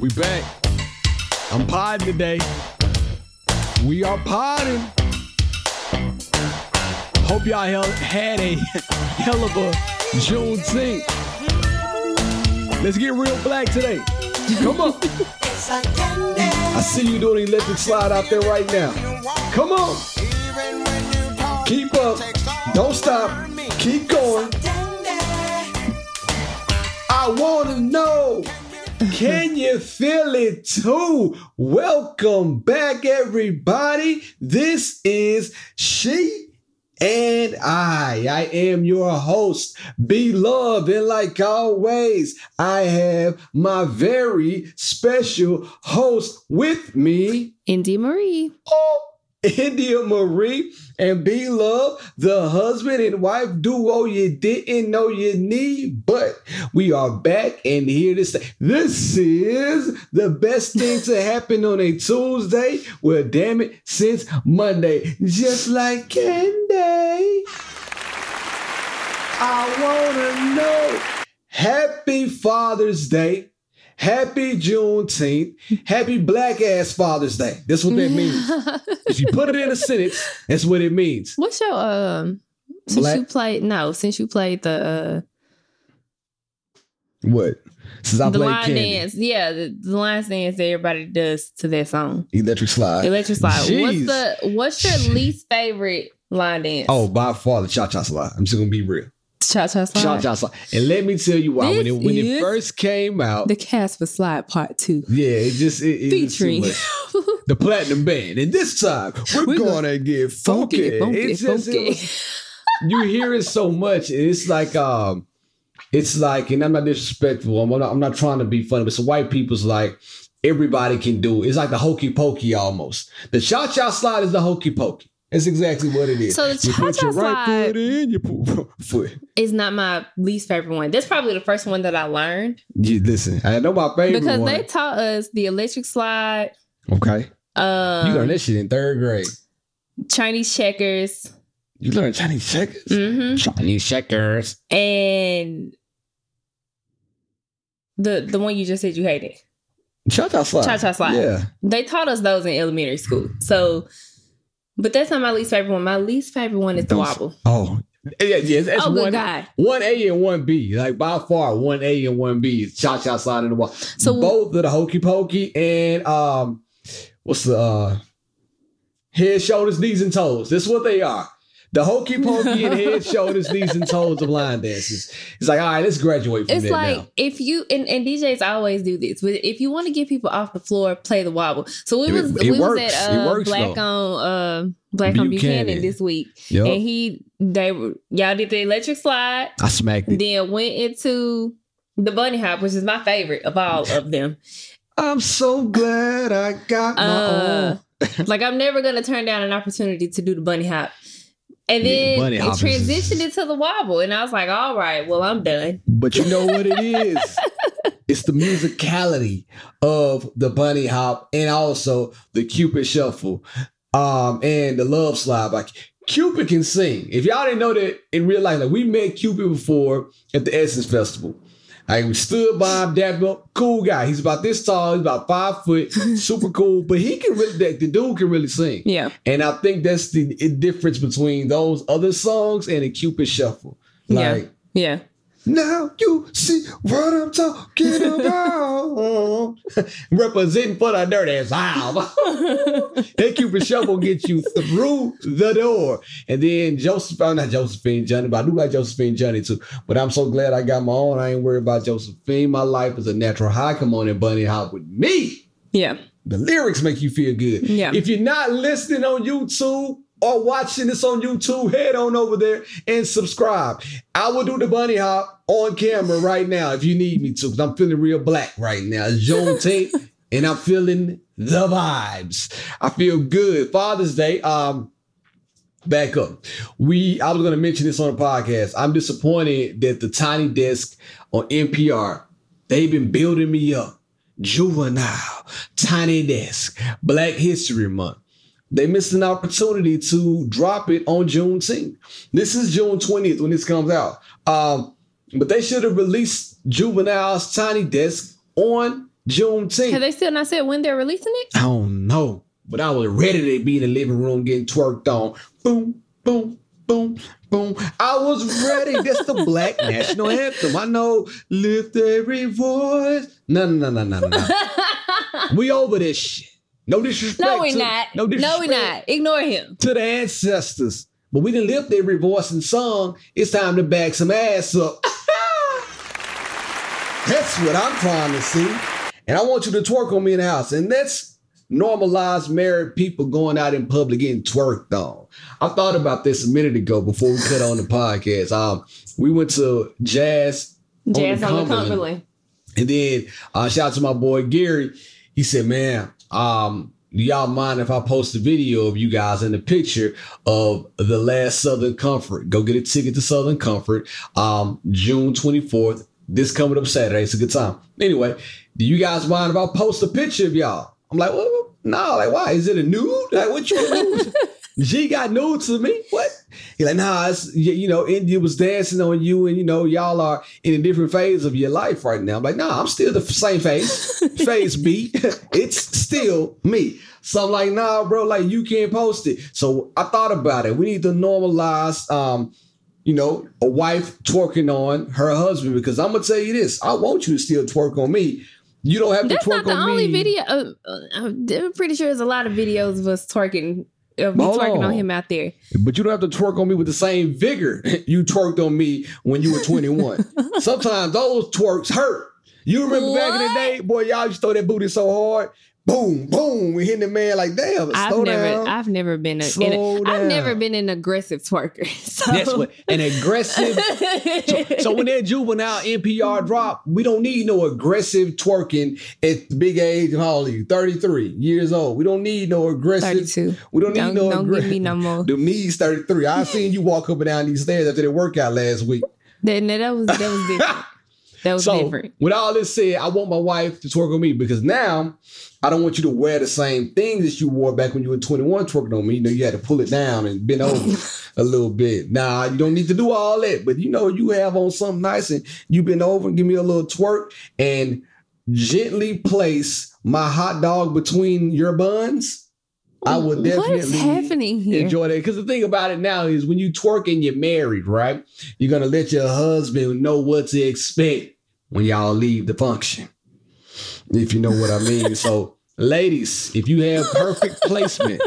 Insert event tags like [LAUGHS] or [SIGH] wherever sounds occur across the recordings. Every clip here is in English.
We back. I'm podding today. We are podding. Hope y'all had a [LAUGHS] hell of a Juneteenth. Let's get real black today. Come on. I see you doing electric slide out there right now. Come on. Keep up. Don't stop. Keep going. I want to know. Can you feel it too? Welcome back, everybody. This is She and I. I am your host, B~Love. And like always, I have my very special host with me, Indy Marie. Oh, India Marie and B~Love, the husband and wife duo you didn't know you need, but we are back and here to stay. This is the best thing to happen on a Tuesday. Well, damn it, since Monday, just like candy. I wanna know. Happy Father's Day. Happy Juneteenth. Happy Black Ass Father's Day. That's what that means. [LAUGHS] if you put it in a sentence, that's what it means. What's your um since Black- you played no, since you played the uh, What? Since I the played line Candy, dance, yeah, the, the line dance that everybody does to that song. Electric Slide. Electric slide. What's the what's your least favorite line dance? Oh, by far the Cha Cha Slide. I'm just gonna be real. Cha cha slide. Cha Cha Slide. And let me tell you why. When it This when it first came out, The Casper slide part two. yeah, it just it, it Featuring much. [LAUGHS] the platinum band. And this time we're, We're gonna, gonna- get funky. funky, funky, it's just funky. was- you hear it so much. and It's like um, it's like, and I'm not disrespectful. I'm not, I'm not trying to be funny, but some white people's like everybody can do. it. It's like the hokey pokey almost. The cha cha slide is the hokey pokey. That's exactly what it is. So the you put cha-cha your right slide- foot in, you put [LAUGHS] foot. It's not my least favorite one. That's probably the first one that I learned You listen, I know my favorite because one. they taught us the electric slide, okay, um, you learned that shit in third grade. Chinese checkers, You learned Chinese checkers. hmm Chinese checkers. and the the one you just said you hated. Cha cha slide. Cha-cha slide. Yeah. They taught us those in elementary school. So, but that's not my least favorite one. My least favorite one is the Don't- wobble. Oh, yeah, yeah. That's oh, one. good God! One A and one B, like by far, one A and one B is cha cha slide in the wall. So- both of the hokey pokey and um, what's the uh, head, shoulders, knees, and toes. This is what they are. The hokey pokey and head, [LAUGHS] shoulders, knees, and toes of line dances. It's like, all right, let's graduate from It's like now. if you and, and DJs always do this, but if you want to get people off the floor, play the wobble. So we It- was it we works. was It at uh, works, Black though. on uh, Black on Buchanan. Buchanan this week, Yep. and he they y'all did the electric slide, I smacked it. then went into the bunny hop, which is my favorite of all of them. [LAUGHS] I'm so glad I got my Uh, own. like I'm never gonna turn down an opportunity to do the bunny hop. And then it transitioned into the wobble, and I was like, "All right, well, I'm done." But you know what it [LAUGHS] is? it's the musicality of the bunny hop and also the Cupid shuffle um, and the love slide. Like Cupid can sing. If y'all didn't know that in real life, like we met Cupid before at the Essence Festival. Like we stood by him, dabbed up. Cool guy. He's about this tall. He's about five foot. [LAUGHS] Super cool. But he can really, the, the dude can really sing. Yeah, And I think that's the difference between those other songs and the Cupid shuffle. Yeah. Yeah. Now you see what I'm talking about. [LAUGHS] Representing for the dirty south. that Cupid shuffle gets you through the door. And then Joseph, oh, not Josephine Johnny, but I do like Josephine Johnny too. But I'm so glad I got my own. I ain't worried about Josephine. My life is a natural high. Come on and bunny hop with me. yeah, The lyrics make you feel good. Yeah. If you're not listening on YouTube or watching this on YouTube, head on over there and subscribe. I will do the bunny hop on camera right now if you need me to, because I'm feeling real black right now. It's Juneteenth, [LAUGHS] and I'm feeling the vibes. I feel good. Father's Day. Um, back up. We I was gonna mention this on the podcast. I'm disappointed that the tiny desk on NPR, they've been building me up. Juvenile, tiny desk, Black History Month. They missed an opportunity to drop it on Juneteenth. This is June 20th when this comes out. Um, but they should have released Juvenile's Tiny Desk on Juneteenth. Have they still not said when they're releasing it? I don't know, but I was ready to be in the living room getting twerked on. Boom, boom, boom, boom. I was ready. That's the Black [LAUGHS] National Anthem. I know. Lift every voice. No, no, no, no, no, no. [LAUGHS] we over this shit. No disrespect. no, we to, not. No No, disrespect we not. Ignore him. to the ancestors. But we didn't lift every voice and song. It's time to back some ass up. [LAUGHS] That's what I'm trying to see. And I want you to twerk on me in the house. And let's normalize married people going out in public getting twerked on. I thought about this a minute ago before we cut on the podcast. Um, we went to Jazz Jazz on the. Cumberland. and then uh, shout out to my boy Gary. He said, "Man, um, y'all mind if I post a video of you guys in the picture of the last Southern Comfort? Go get a ticket to Southern Comfort, um, June twenty fourth. This coming up Saturday. It's a good time. Anyway, do you guys mind if I post a picture of y'all? I'm like, well, no, like why? Is it a nude? Like what you? [LAUGHS] G got new to me. What? He like, nah, it's, you you know, India was dancing on you, and you know, y'all are in a different phase of your life right now. I'm like, nah, I'm still the same phase, [LAUGHS] phase B. [LAUGHS] it's still me. So I'm like, nah, bro, like you can't post it. So I thought about it. We need to normalize, um, you know, a wife twerking on her husband because I'm gonna tell you this: I want you to still twerk on me. You don't have to That's not the only me. video. Uh, uh, I'm pretty sure there's a lot of videos of us twerking, of me Hold twerking on on. him out there. But you don't have to twerk on me with the same vigor [LAUGHS] you twerked on me when you were 21. [LAUGHS] Sometimes those twerks hurt. You remember back in the day, boy, y'all used to throw that booty so hard. Boom, boom. We hitting the man like, damn, I've slow never, down. I've never been a, Slow a I've never been an aggressive twerker. [LAUGHS] So. That's what an aggressive. So, so when that juvenile NPR drop, we don't need no aggressive twerking at the big age of how old you? 33 years old. We don't need no aggressive. 32. We don't need Don't, no don't aggra- give me no more. The knees 33. I seen you walk up and down these stairs after the workout last week. That, that was that was different. That was So, different. with all this said, I want my wife to twerk on me because now I don't want you to wear the same thing that you wore back when you were 21 twerking on me. You know, you had to pull it down and bend over [LAUGHS] a little bit. Nah, you don't need to do all that, but you know, you have on something nice and you bend over and give me a little twerk and gently place my hot dog between your buns. I would definitely enjoy that. Because the thing about it now is when you twerk and you're married, right? You're gonna let your husband know what to expect when y'all leave the function. If you know what I mean. so, [LAUGHS] ladies, if you have perfect placement,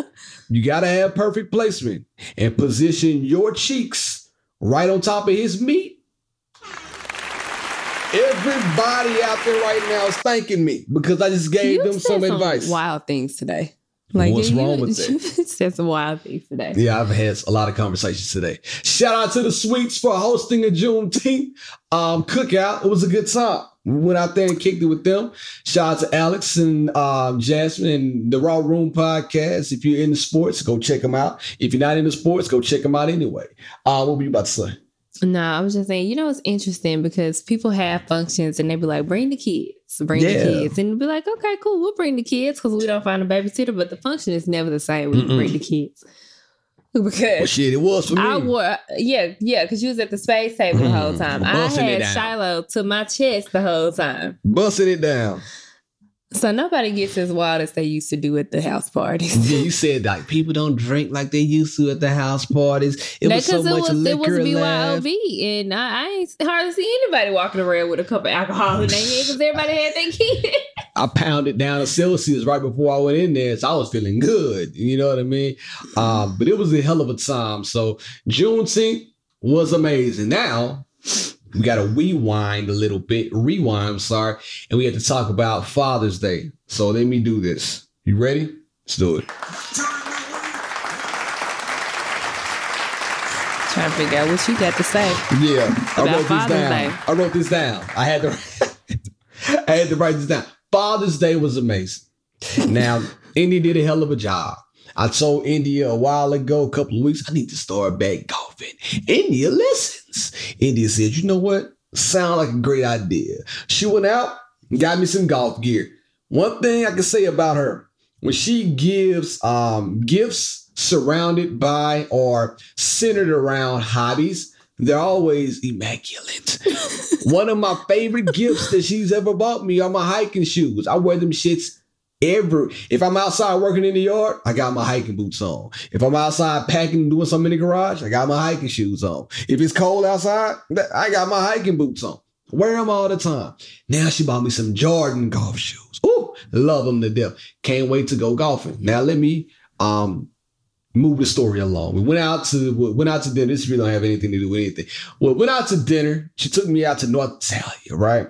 you gotta have perfect placement and position your cheeks right on top of his meat. Everybody out there right now is thanking me because I just gave You them some advice. Wild things today. Like What's you, wrong with you said some wild things today. Yeah, I've had a lot of conversations today. Shout out to the Sweets for hosting a Juneteenth um, cookout. It was a good time. We went out there and kicked it with them. Shout out to Alex and um, Jasmine and the Raw Room podcast. If you're into sports, go check them out. If you're not into sports, go check them out anyway. Uh, what were you about to say? No, I was just saying, you know, it's interesting because people have functions and they be like, bring the kids, bring Yeah. the kids. And be like, okay, cool, we'll bring the kids because we don't find a babysitter, but the function is never the same when you bring the kids. [LAUGHS] Well, Because shit, it was for me. I wore, yeah, yeah, because you was at the space table the whole Mm, time. I had. Shiloh to my chest the whole time. Busting it down. So nobody gets as wild as they used to do at the house parties. Yeah, you said like people don't drink like they used to at the house parties. It was so Because much liquor it was. BYOB, and I, I ain't hardly see anybody walking around with a cup of alcohol in their hand because everybody had their kid. [LAUGHS] I pounded down a Celsius right before I went in there, so I was feeling good. You know what I mean? Um, but it was a hell of a time. So Juneteenth was amazing. Now we got to rewind a little bit, rewind. I'm sorry, and we have to talk about Father's Day. So let me do this. You ready? Let's do it. Trying to figure out what you got to say. Yeah, I wrote this Father's down. Day. I wrote this down. I had to. [LAUGHS] I had to write this down. Father's Day was amazing. Now, [LAUGHS] India did a hell of a job. I told India a while ago, a couple of weeks, I need to start back golfing. India listens. India said, you know what? Sound like a great idea. She went out and got me some golf gear. One thing I can say about her, when she gives um, gifts surrounded by or centered around hobbies, they're always immaculate. [LAUGHS] One of my favorite gifts that she's ever bought me are my hiking shoes. I wear them shits every. If I'm outside working in the yard, I got my hiking boots on. If I'm outside packing, doing something in the garage, I got my hiking shoes on. If it's cold outside, I got my hiking boots on. Wear them all the time. Now she bought me some Jordan golf shoes. Ooh, love them to death. Can't wait to go golfing. Now let me um move the story along. We went out to went out to dinner. This really don't have anything to do with anything. Well, went out to dinner. She took me out to North Italia, right?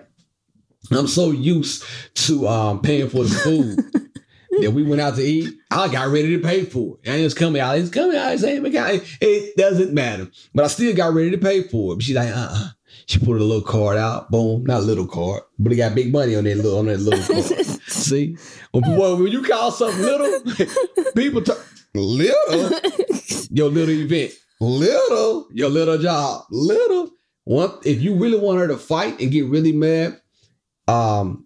I'm so used to um paying for the food [LAUGHS] that we went out to eat. I got ready to pay for it. And it's coming out. It's coming out. It's saying it doesn't matter. But I still got ready to pay for it. But she's like, uh-uh. She put a little card out. Boom, not a little card, but it got big money on that little on that little card. [LAUGHS] See, when, when you call something little, [LAUGHS] people talk little. your little event, little. Your little job, little. One, if you really want her to fight and get really mad, um,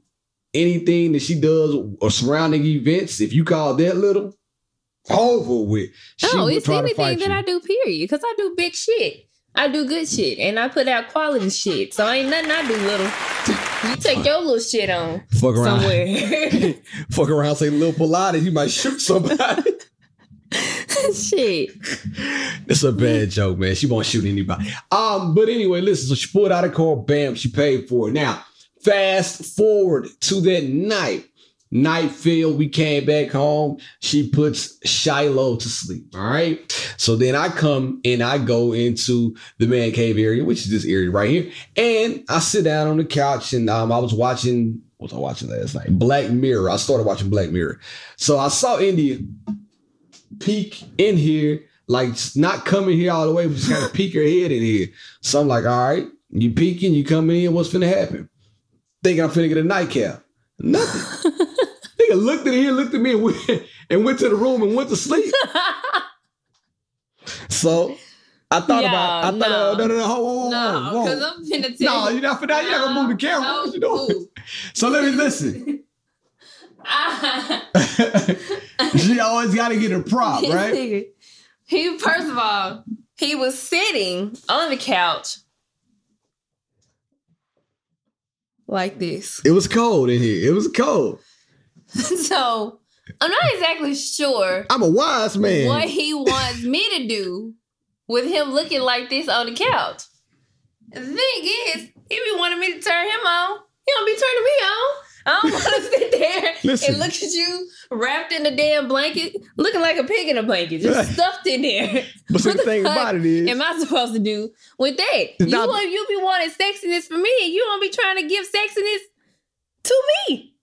anything that she does or surrounding events, if you call that little, over with. She no, it's anything that. I do. Period, because I do big shit. I do good shit and I put out quality shit. So ain't nothing I do little. You take your little shit on Fuck around. somewhere. [LAUGHS] Fuck around, say little Pilates, you might shoot somebody. [LAUGHS] shit. It's a bad joke, man. She won't shoot anybody. Um, but anyway, listen. So she pulled out a car, bam, she paid for it. Now, fast forward to that night. Night fell, we came back home. She puts Shiloh to sleep. All right. So then I come and I go into the man cave area, which is this area right here. And I sit down on the couch and um, I was watching, what was I watching last night? Black Mirror. I started watching Black Mirror. So I saw India peek in here, like not coming here all the way, but just kind of peek her head in here. So I'm like, all right, you peeking, you coming in, what's gonna happen? Thinking I'm finna get a nightcap. Nothing. [LAUGHS] Nigga looked at here, looked at me, and went, and went to the room and went to sleep. [LAUGHS] so I thought Yo, about. I thought, no. no, no, no, no, hold, hold, No, hold, because hold. I'm finna tell No, you. you're not for that. You're not gonna move the camera. No, what you doing? [LAUGHS] So let me listen. She always got to get a prop, right? He first of all, he was sitting on the couch like this. It was cold in here. It was cold. [LAUGHS] so I'm not exactly sure I'm a wise man. what he wants me to do with him looking like this on the couch. The thing is, he be wanting me to turn him on. He don't be turning me on. I don't want to [LAUGHS] sit there Listen. and look at you wrapped in a damn blanket, looking like a pig in a blanket, just stuffed in there. [LAUGHS] But see, What the thing fuck about it is, am I supposed to do with that? You not- want you be wanting sexiness for me, and you don't be trying to give sexiness to me.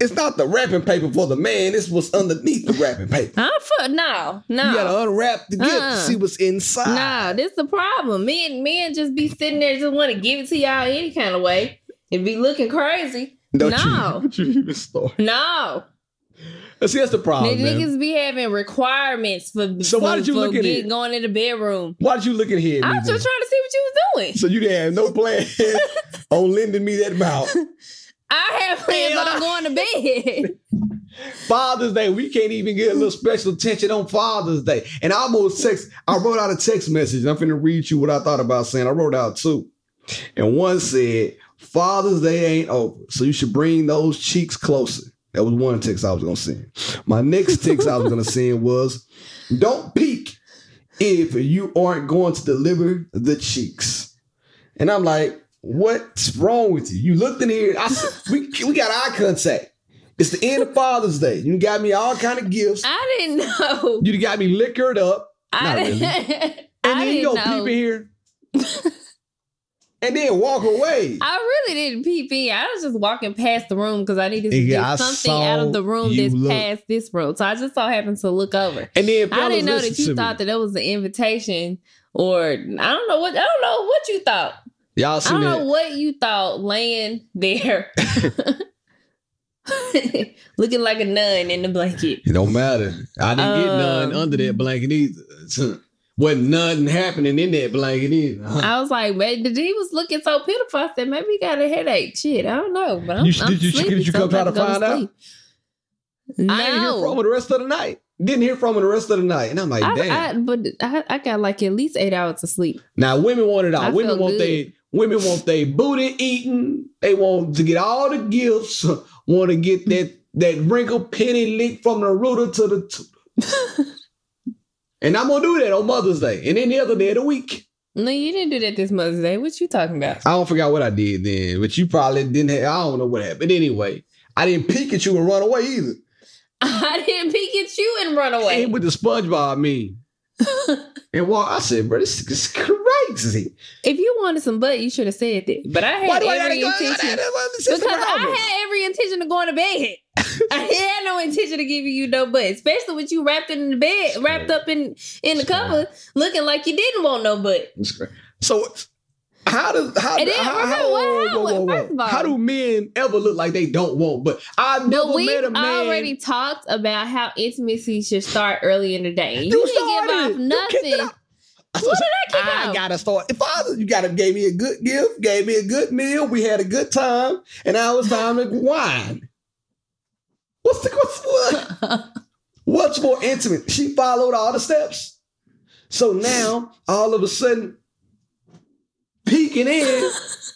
it's not the wrapping paper for the man. It's what's underneath the wrapping paper. I'm for no, no. You gotta unwrap the gift to Uh-uh. see what's inside. Nah, this the problem. Men, men just be sitting there just want to give it to y'all any kind of way. It be looking crazy. Don't no, you, [LAUGHS] don't you even start. no. See, that's the problem, Niggas be having requirements for, So why did you look at get- it? going in the bedroom. Why did you look at here? I was just trying to see what you was doing. So you didn't have no plan [LAUGHS] on lending me that mouth. [LAUGHS] I have plans on I'm going to bed. [LAUGHS] Father's Day, we can't even get a little special attention on Father's Day. And I almost text, I wrote out a text message. I'm finna read you what I thought about saying. I wrote out two. And one said, Father's Day ain't over. So you should bring those cheeks closer. That was one text I was gonna send. My next text I was gonna [LAUGHS] send was, don't peek if you aren't going to deliver the cheeks. And I'm like, what's wrong with you? You looked in here. I said, we, we got eye contact. It's the end of Father's Day. You got me all kind of gifts. I didn't know. You got me liquored up. I Not didn't. [LAUGHS] really. I And then you go know. peep in here. [LAUGHS] and then walk away. I really didn't peep in. I was just walking past the room because I needed to Yeah, I get something out of the room that's look. past this room. So I just so happened to look over. And then I didn't know that you thought me. that it was an invitation, or I don't know what I don't know what you thought. Y'all I don't know what you thought laying there, [LAUGHS] looking like a nun in the blanket. It don't matter. I didn't get none Um, under that blanket either. [LAUGHS] Wasn't nothing happening in that blanket either. huh? I was like, man, he was looking so pitiful. I said, maybe he got a headache. Shit, I don't know. But I'm, You- I'm did you- sleepy, did you come I'm try to about go find out? sleep. I ain't hear from him the rest of the night. Didn't hear from him the rest of the night. And I'm like, damn. I, I, but I, I got like at least eight hours of sleep. now women want it all. I women want they women want their booty eaten. They want to get all the gifts. [LAUGHS] want to get that that wrinkle penny leak from the rooter to the tutor. [LAUGHS] and I'm gonna do that on Mother's Day and any other day of the week. No, you didn't do that this Mother's Day. What you talking about? I don't forget what I did then, but you probably didn't have, I don't know what happened. Anyway, I didn't peek at you and run away either. [LAUGHS] I didn't peek at you and run away. And with the SpongeBob me. [LAUGHS] and walk, I said, bro, this is crazy. If you wanted some butt, you should have said that. But I had every intention because I had every intention of going to bed. [LAUGHS] I had no intention of giving you no butt, especially with you wrapped in the bed, wrapped up in in the cover, looking like you didn't want no butt. So how does how, And then, how, how, what whoa, whoa, whoa, First of whoa. all- how do men ever look like they don't want? But I've never we've met a man. already talked about how intimacy should start early in the day. You, You didn't give off it. You kicked it nothing. What did I kick I out? gotta start. Father, you gotta gave me a good gift, gave me a good meal. We had a good time, and now it's time to wine. What's the what's what? What's more intimate? She followed all the steps. So now, all of a sudden, peeking in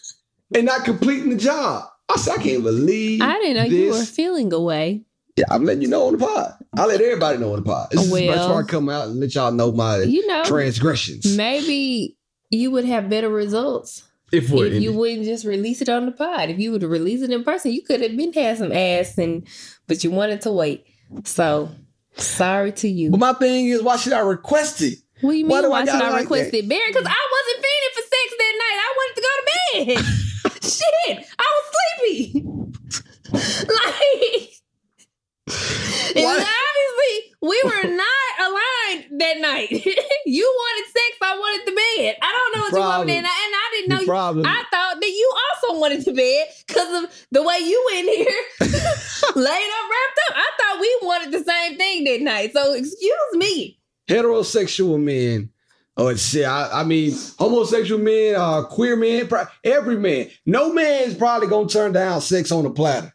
[LAUGHS] and not completing the job. I said, I can't believe I didn't know you were feeling away. Yeah, I'm letting you know on the pod. I let everybody know on the pod. This Well- that's why I come out and let y'all know my You know, transgressions. maybe you would have better results If if you wouldn't just release it on the pod. If you would have released it in person, you could have been had some ass, and but you wanted to wait. So sorry to you. But my thing is, why should I request it? What do you Why mean? I Why should I like request that? it, Barry? Because I wasn't feeling for sex that night. I wanted to bed. Shit, I was sleepy. like, and obviously, we were not aligned that night. [LAUGHS] you wanted sex, I wanted the bed. I don't know what you Problem. wanted, and I, and I didn't know. You, problem. I thought that you also wanted the bed because of the way you went here, [LAUGHS] laid up, wrapped up. I thought we wanted the same thing that night. So excuse me. heterosexual men. Oh shit! I, I mean, homosexual men, uh, queer men, every man. No man is probably gonna turn down sex on a platter.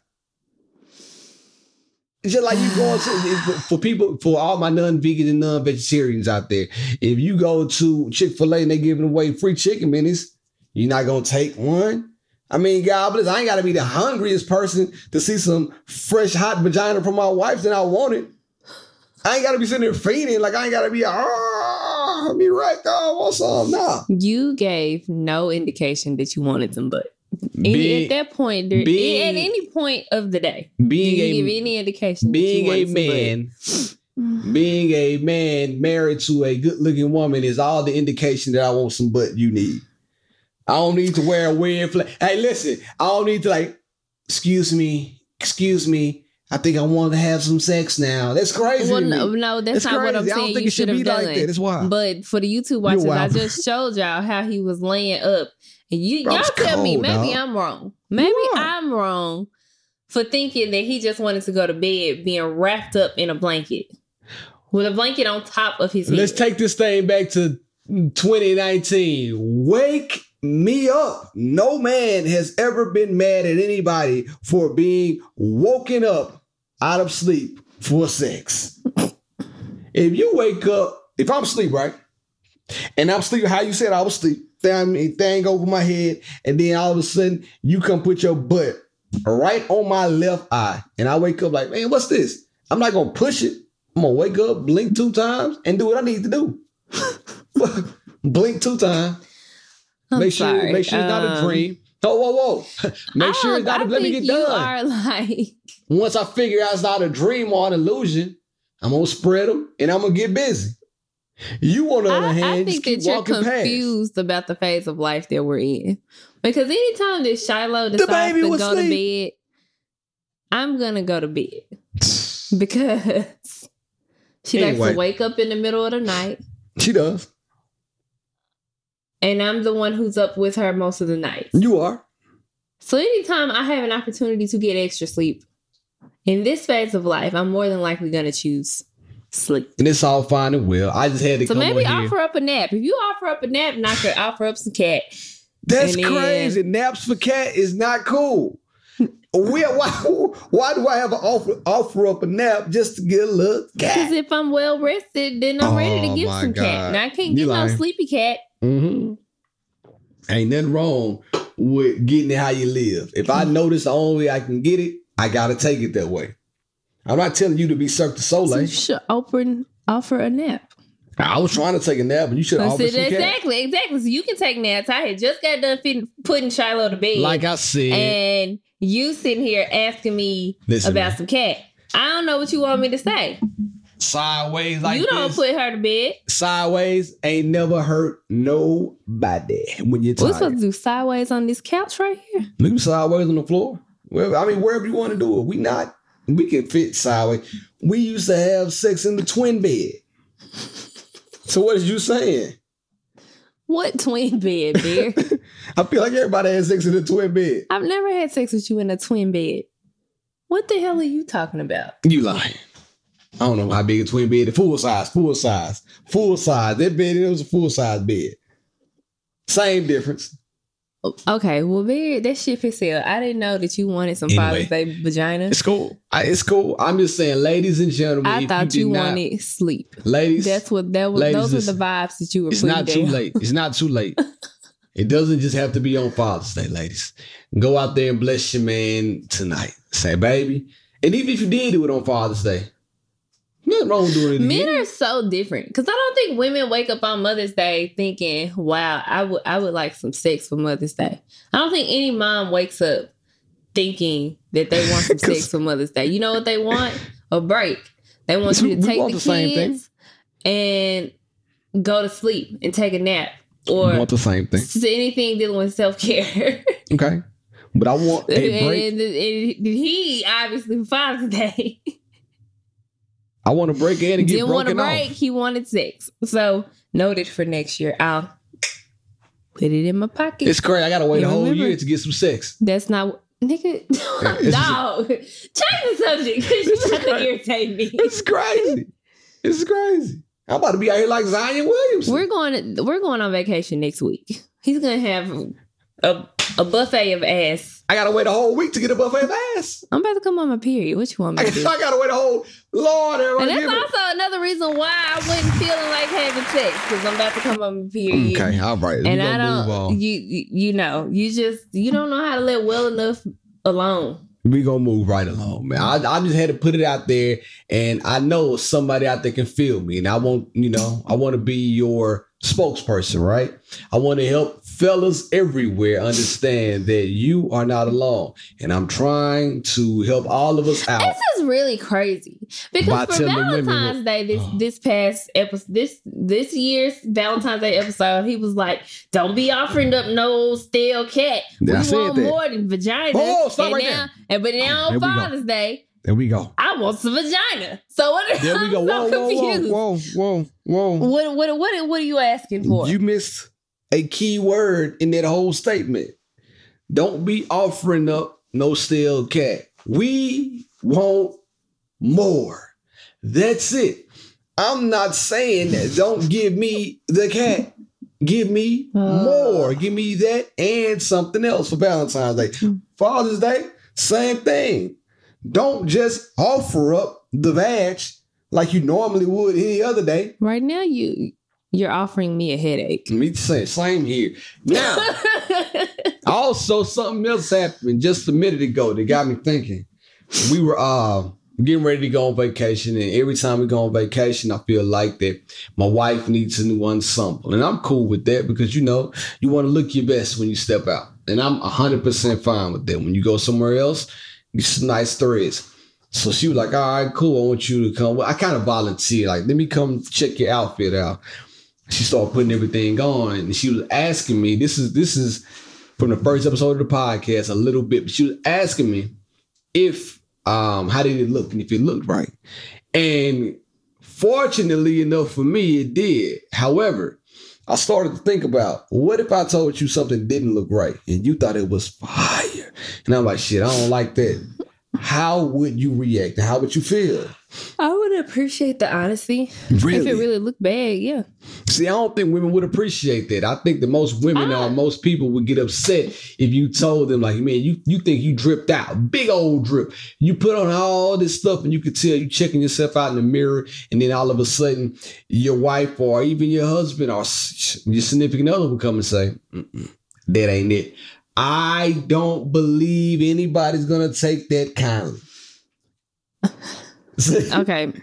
It's just like you going to [SIGHS] for people for all my non-vegans and non-vegetarians out there. If you go to Chick Fil A and they giving away free chicken minis, you're not gonna take one. I mean, God bless. I ain't gotta be the hungriest person to see some fresh hot vagina from my wife that I wanted. I ain't gotta be sitting there feeding like I ain't gotta be ah be right oh, I want some. Nah. You gave no indication that you wanted some butt. Being- at that point, there, being- at any point of the day, being a give any indication? being a man, being a man married to a good looking woman is all the indication that I want some butt you need. I don't need to wear a weird flag. Hey, listen, I don't need to like, excuse me, excuse me. I think I want to have some sex now. That's crazy. Well, no, no, that's not what. I'm I don't saying. think You it should be done. like that. It's wild. But for the YouTube watchers, I just showed y'all how he was laying up, and you Bro, y'all tell me maybe dog. I'm wrong. Maybe I'm wrong for thinking that he just wanted to go to bed being wrapped up in a blanket with a blanket on top of his head. Let's take this thing back to 2019. Wake me up. No man has ever been mad at anybody for being woken up out of sleep for sex. if you wake up, if I'm asleep, right? And I'm sleeping how you said I was asleep, thing, thing over my head, and then all of a sudden you come put your butt right on my left eye, and I wake up like, man, what's this? I'm not gonna push it. I'm gonna wake up, blink two times, and do what I need to do. [LAUGHS] blink two times. I'm make sure, make sure it's not a Um, dream. Oh, whoa, whoa! [LAUGHS] make sure it's not. A, let me get you done. are [LAUGHS] like Once I figure out it's not a dream or an illusion, I'm gonna spread them and I'm gonna get busy. You, on the other I, hand, I think that you're walking past. confused about the phase of life that we're in. Because anytime that Shiloh The decides baby to go to bed, I'm gonna go to bed [SIGHS] because she likes to wake up in the middle of the night, She does. and I'm the one who's up with her most of the night. You are. So anytime I have an opportunity to get extra sleep in this phase of life, I'm more than likely gonna choose sleep. And it's all fine and well. I just had to So maybe on here. offer up a nap. If you offer up a nap, and I could offer up some cat. That's and then- crazy. Naps for cat is not cool. Where, [LAUGHS] why, why do I have an offer offer up a nap just to get a look? Because if I'm well rested, then I'm oh, ready to oh, give some God. cat. Now I can't you get lying. no sleepy cat. Mm-hmm. Ain't nothing wrong with getting it how you live. If I notice the only way I can get it, I gotta take it that way. I'm not telling you to be Cirque du Soleil. So you should offer offer a nap. I was trying to take a nap, and you should offer some Exactly, exactly. So you can take naps. I had just got done fitting, putting Shiloh to bed. Like I said. And you sitting here asking me Listen, about man. some cat. I don't know what you want me to say. Sideways like You don't this. put her to bed. Sideways ain't never hurt nobody when you're tired. What's supposed to do sideways on this couch right here? Look sideways on the floor. Well, I mean, wherever you want to do it. We not, we can fit sideways. We used to have sex in the twin bed. So what is you saying? What twin bed, [LAUGHS] dear? I feel like everybody has sex in a twin bed. I've never had sex with you in a twin bed. What the hell are you talking about? You lying. I don't know how big a twin bed is. Full size, full size, full size. That bed, it was a full size bed. Same difference. Okay, well, very that shit pissed I didn't know that you wanted some anyway, Father's Day vagina. It's cool. I, it's cool. I'm just saying, ladies and gentlemen. I thought you, you wanted not, sleep. Ladies, that's what that was. Those were the vibes that you were. It's not down. too late. It's not too late. [LAUGHS] it doesn't just have to be on Father's Day, ladies. Go out there and bless your man tonight. Say, baby, and even if you did do it on Father's Day, Nothing wrong with doing it. Men again. are so different because I don't think women wake up on Mother's Day thinking, "Wow, I would I would like some sex for Mother's Day." I don't think any mom wakes up thinking that they want some [LAUGHS] sex for Mother's Day. You know what they want? A break. They want [LAUGHS] you to take the, the kids and go to sleep and take a nap or want the same thing. Anything dealing with self care. okay, but I want [LAUGHS] a break. And, and, and he obviously Father's Day. I want to break in and get Didn't want to break. Off. He wanted six. So noted for next year. I'll put it in my pocket. It's great. I gotta wait you a whole remember? year to get some sex. That's not nigga. [LAUGHS] no, change the subject because you about to irritate me. It's crazy. It's crazy. I'm about to be out here like Zion Williams. We're going. We're going on vacation next week. He's gonna have a a buffet of ass. I gotta wait a whole week to get a buffet of ass. I'm about to come on my period. What you want me to do? [LAUGHS] I gotta wait a whole Lord. And that's also it. another reason why I wasn't feeling like having sex because I'm about to come on my period. Okay, all right. And I don't. You you know you just you don't know how to let well enough alone. We gonna move right along, man. I, I just had to put it out there, and I know somebody out there can feel me, and I want you know I want to be your spokesperson, right? I want to help fellas everywhere understand that you are not alone. And I'm trying to help all of us out. This is really crazy. Because for Valentine's Day, this oh. this past episode, this this year's Valentine's Day episode, he was like, Don't be offering up no stale cat. We want more than vagina. Oh, stop and right now, there. And but now oh, on Father's Day. There we go. I want some vagina. So what? [LAUGHS] There we go. Whoa, so whoa, whoa, whoa, whoa, whoa. What, what, what, what are you asking for? You missed a key word in that whole statement. Don't be offering up no stale cat. We want more. That's it. I'm not saying that don't give me the cat. Give me uh, more. Give me that and something else for Valentine's Day. Hmm. Father's Day, same thing. Don't just offer up the vag like you normally would any other day. Right now, you you're offering me a headache. Me say same here. Now, [LAUGHS] also something else happened just a minute ago that got me thinking. We were uh getting ready to go on vacation, and every time we go on vacation, I feel like that my wife needs a new ensemble, and I'm cool with that because you know you want to look your best when you step out, and I'm hundred percent fine with that. When you go somewhere else, some nice threads. So she was like, "All right, cool. I want you to come." Well, I kind of volunteered, like, "Let me come check your outfit out." She started putting everything on, and she was asking me. This is this is from the first episode of the podcast, a little bit. But she was asking me if um how did it look and if it looked right. And fortunately enough for me, it did. However, I started to think about what if I told you something didn't look right and you thought it was fire? And I'm like, shit, I don't like that. how would you react? How would you feel? I would appreciate the honesty. Really? If it really looked bad, yeah. See, I don't think women would appreciate that. I think that most women or most people would get upset if you told them, like, man, you, you think you dripped out, big old drip. You put on all this stuff and you could tell you checking yourself out in the mirror, and then all of a sudden your wife or even your husband or your significant other would come and say, that ain't it. I don't believe anybody's gonna take that kindly. [LAUGHS] okay.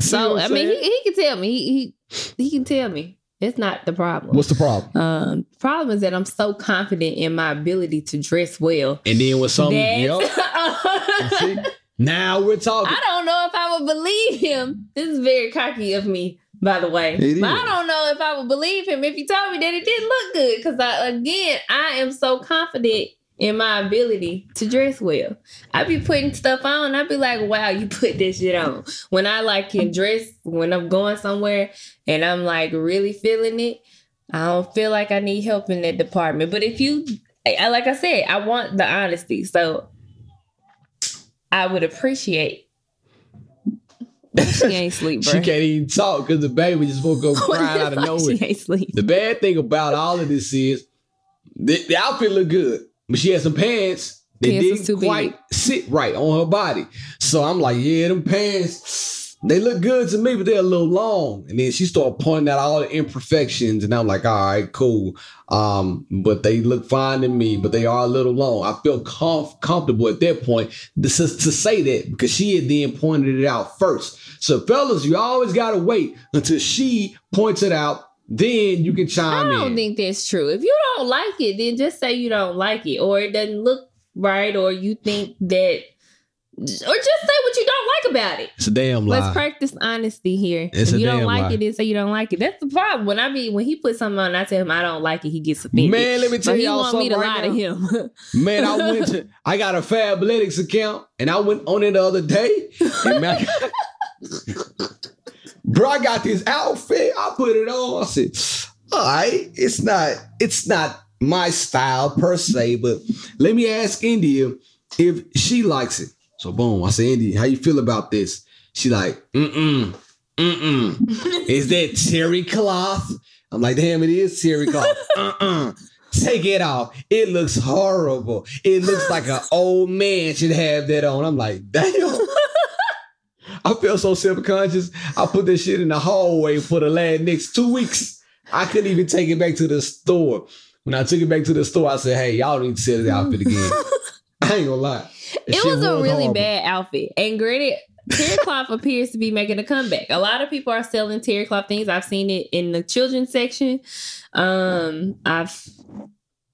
So I mean, he, he can tell me. He, he he can tell me. It's not the problem. What's the problem? Um, problem is that I'm so confident in my ability to dress well. And then with some, yep. [LAUGHS] now we're talking. I don't know if I would believe him. This is very cocky of me by the way. But I don't know if I would believe him if he told me that it didn't look good. Because I, again, I am so confident in my ability to dress well. I be putting stuff on. I be like, wow, you put this shit on. When I like can dress, when I'm going somewhere and I'm like really feeling it, I don't feel like I need help in that department. But if you, I, like I said, I want the honesty. So I would appreciate she ain't sleep, bro. she can't even talk because the baby just woke up crying out of nowhere. She ain't sleep. The bad thing about all of this is the, the outfit look good, but she had some pants that pants didn't quite big. sit right on her body. So I'm like, yeah, them pants they look good to me, but they're a little long. And then she started pointing out all the imperfections, and I'm like, all right, cool. Um, but they look fine to me, but they are a little long. I feel comf- comfortable at that point to, to say that because she had then pointed it out first. So, fellas, you always gotta wait until she points it out. Then you can chime in. I don't in. think that's true. If you don't like it, then just say you don't like it, or it doesn't look right, or you think that or just say what you don't like about it. It's a damn lie. Let's practice honesty here. It's if you don't like lie. it, then say you don't like it. That's the problem. When I be when he puts something on, I tell him I don't like it. He gets offended. Man, let me tell but y'all something. He want me to right lie now. to him. [LAUGHS] Man, I went to I got a Fabletics account and I went on it the other day. [LAUGHS] [LAUGHS] Bro, I got this outfit. I put it on. I said, all right, it's not it's not my style per se, but let me ask India if she likes it. So boom, I say, Andy, how you feel about this? She like, mm-mm, mm-mm. [LAUGHS] is that terry cloth? I'm like, damn, it is terry cloth. [LAUGHS] Uh-uh. Take it off. It looks horrible. It looks like an old man should have that on. I'm like, damn. [LAUGHS] I feel so self-conscious. I put this shit in the hallway for the last next two weeks. I couldn't even take it back to the store. When I took it back to the store, I said, hey, y'all need to sell this outfit again. [LAUGHS] I ain't gonna lie it was a really horrible. bad outfit. And granted, terry cloth [LAUGHS] appears to be making a comeback. A lot of people are selling terry cloth things. I've seen it in the children's section. Um, I've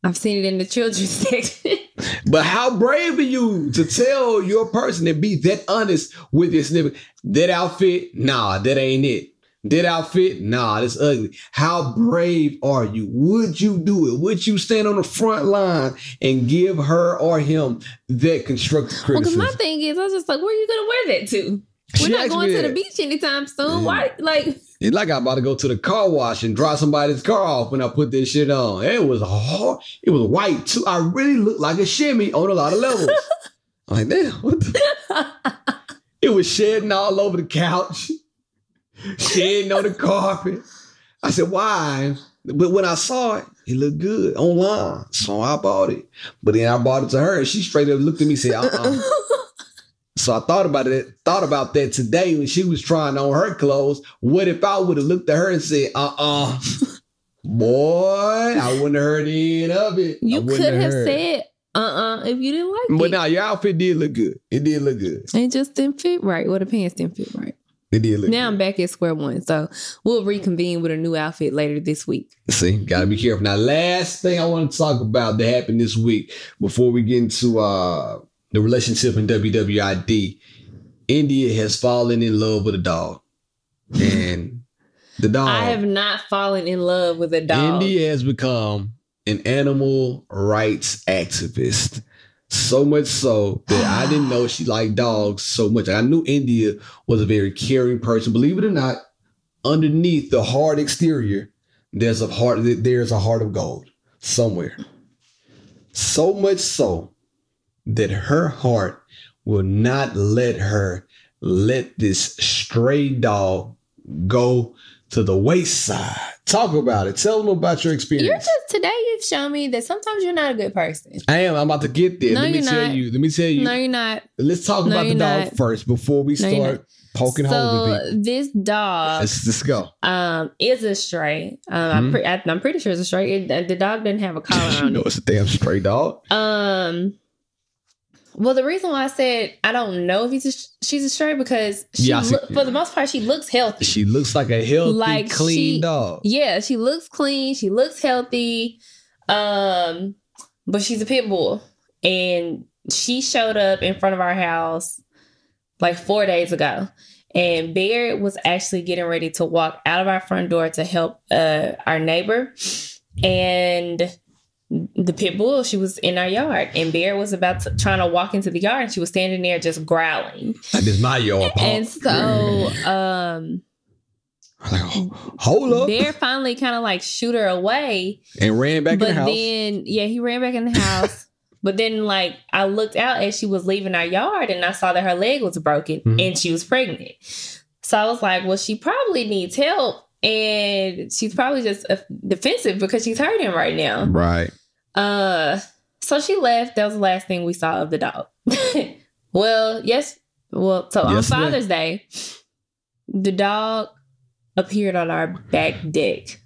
I've seen it in the children's [LAUGHS] section. But how brave are you to tell your person and be that honest with your snippet? That outfit, nah, that ain't it. That outfit, nah, that's ugly. How brave are you? Would you do it? Would you stand on the front line and give her or him that constructive criticism? Well, because my thing is, I was just like, where are you gonna wear that to? We're she not going to the beach anytime soon. Yeah. Why? Like, it's like I'm about to go to the car wash and dry somebody's car off when I put this shit on. It was hard. It was white too. I really looked like a shimmy on a lot of levels. I'm [LAUGHS] like, damn, what the? it was shedding all over the couch shedding on the carpet. I said, why? But when I saw it, it looked good online. So I bought it. But then I bought it to her and she straight up looked at me and said, uh-uh. [LAUGHS] so I thought about it, thought about that today when she was trying on her clothes. What if I would have looked at her and said, uh-uh. [LAUGHS] Boy, I wouldn't have heard any of it. You could have, have said, uh-uh, if you didn't like but it. But now your outfit did look good. It did look good. It just didn't fit right. Or the pants didn't fit right. It did look now good. I'm back at square one. So we'll reconvene with a new outfit later this week. See, gotta be careful. Now, last thing I want to talk about that happened this week before we get into uh the relationship in WWID. India has fallen in love with a dog. And the dog I have not fallen in love with a dog. India has become an animal rights activist. So much so that I [SIGHS] didn't know she liked dogs so much. I knew India was a very caring person. Believe it or not, underneath the hard exterior, there's a heart. There's a heart of gold somewhere. So much so that her heart will not let her let this stray dog go to the wayside. Talk about it. Tell them about your experience. You're just today you've shown me that sometimes you're not a good person. I am. I'm about to get there. No, let me you're tell not. you. Let me tell you. No, you're not. Let's talk No, about the dog not. first before we No, start poking holes in So people. this dog Let's, let's go. um is a stray. Um, I'm, Mhm. pre- I, I'm pretty sure it's a stray. It, the dog didn't have a collar [LAUGHS] you on know it. it's a damn stray dog. Um. Well, the reason why I said I don't know if he's a, she's a stray because she Yeah, look, for the most part she looks healthy. She looks like a healthy, Like clean she- dog. Yeah, she looks clean. She looks healthy. Um, but she's a pit bull, and she showed up in front of our house like four days ago. And Barrett was actually getting ready to walk out of our front door to help uh, our neighbor, and the pit bull she was in our yard, and Bear was about to trying to walk into the yard, and she was standing there just growling. Like this my yard. And so, um, like, oh, hold up. Bear finally kind of like shoot her away. and ran back but in the house. then, yeah, he ran back in the house. [LAUGHS] but then, like, I looked out as she was leaving our yard and I saw that her leg was broken Mhm. and she was pregnant. So I was like, well, she probably needs help. And she's probably just uh, defensive because she's hurting right now. right. Uh, so she left. That was the last thing we saw of the dog. [LAUGHS] well, yes. Well, so on Yesterday. Father's Day, the dog appeared on our back deck.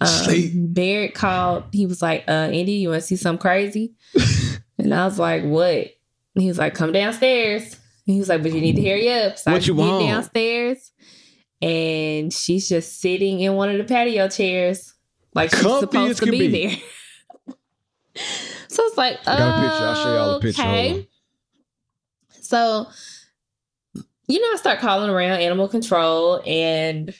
Um. Barrett called. He was like, uh, Indy, you want to see something crazy? [LAUGHS] and I was like, what? And he was like, come downstairs. And he was like, but you need to hurry up. So What I you want? downstairs. And she's just sitting in one of the patio chairs. Like she's Comfy supposed to be, be. there. So it's like, I got a picture. I'll show y'all the picture. Okay. So, you know, I start calling around animal control and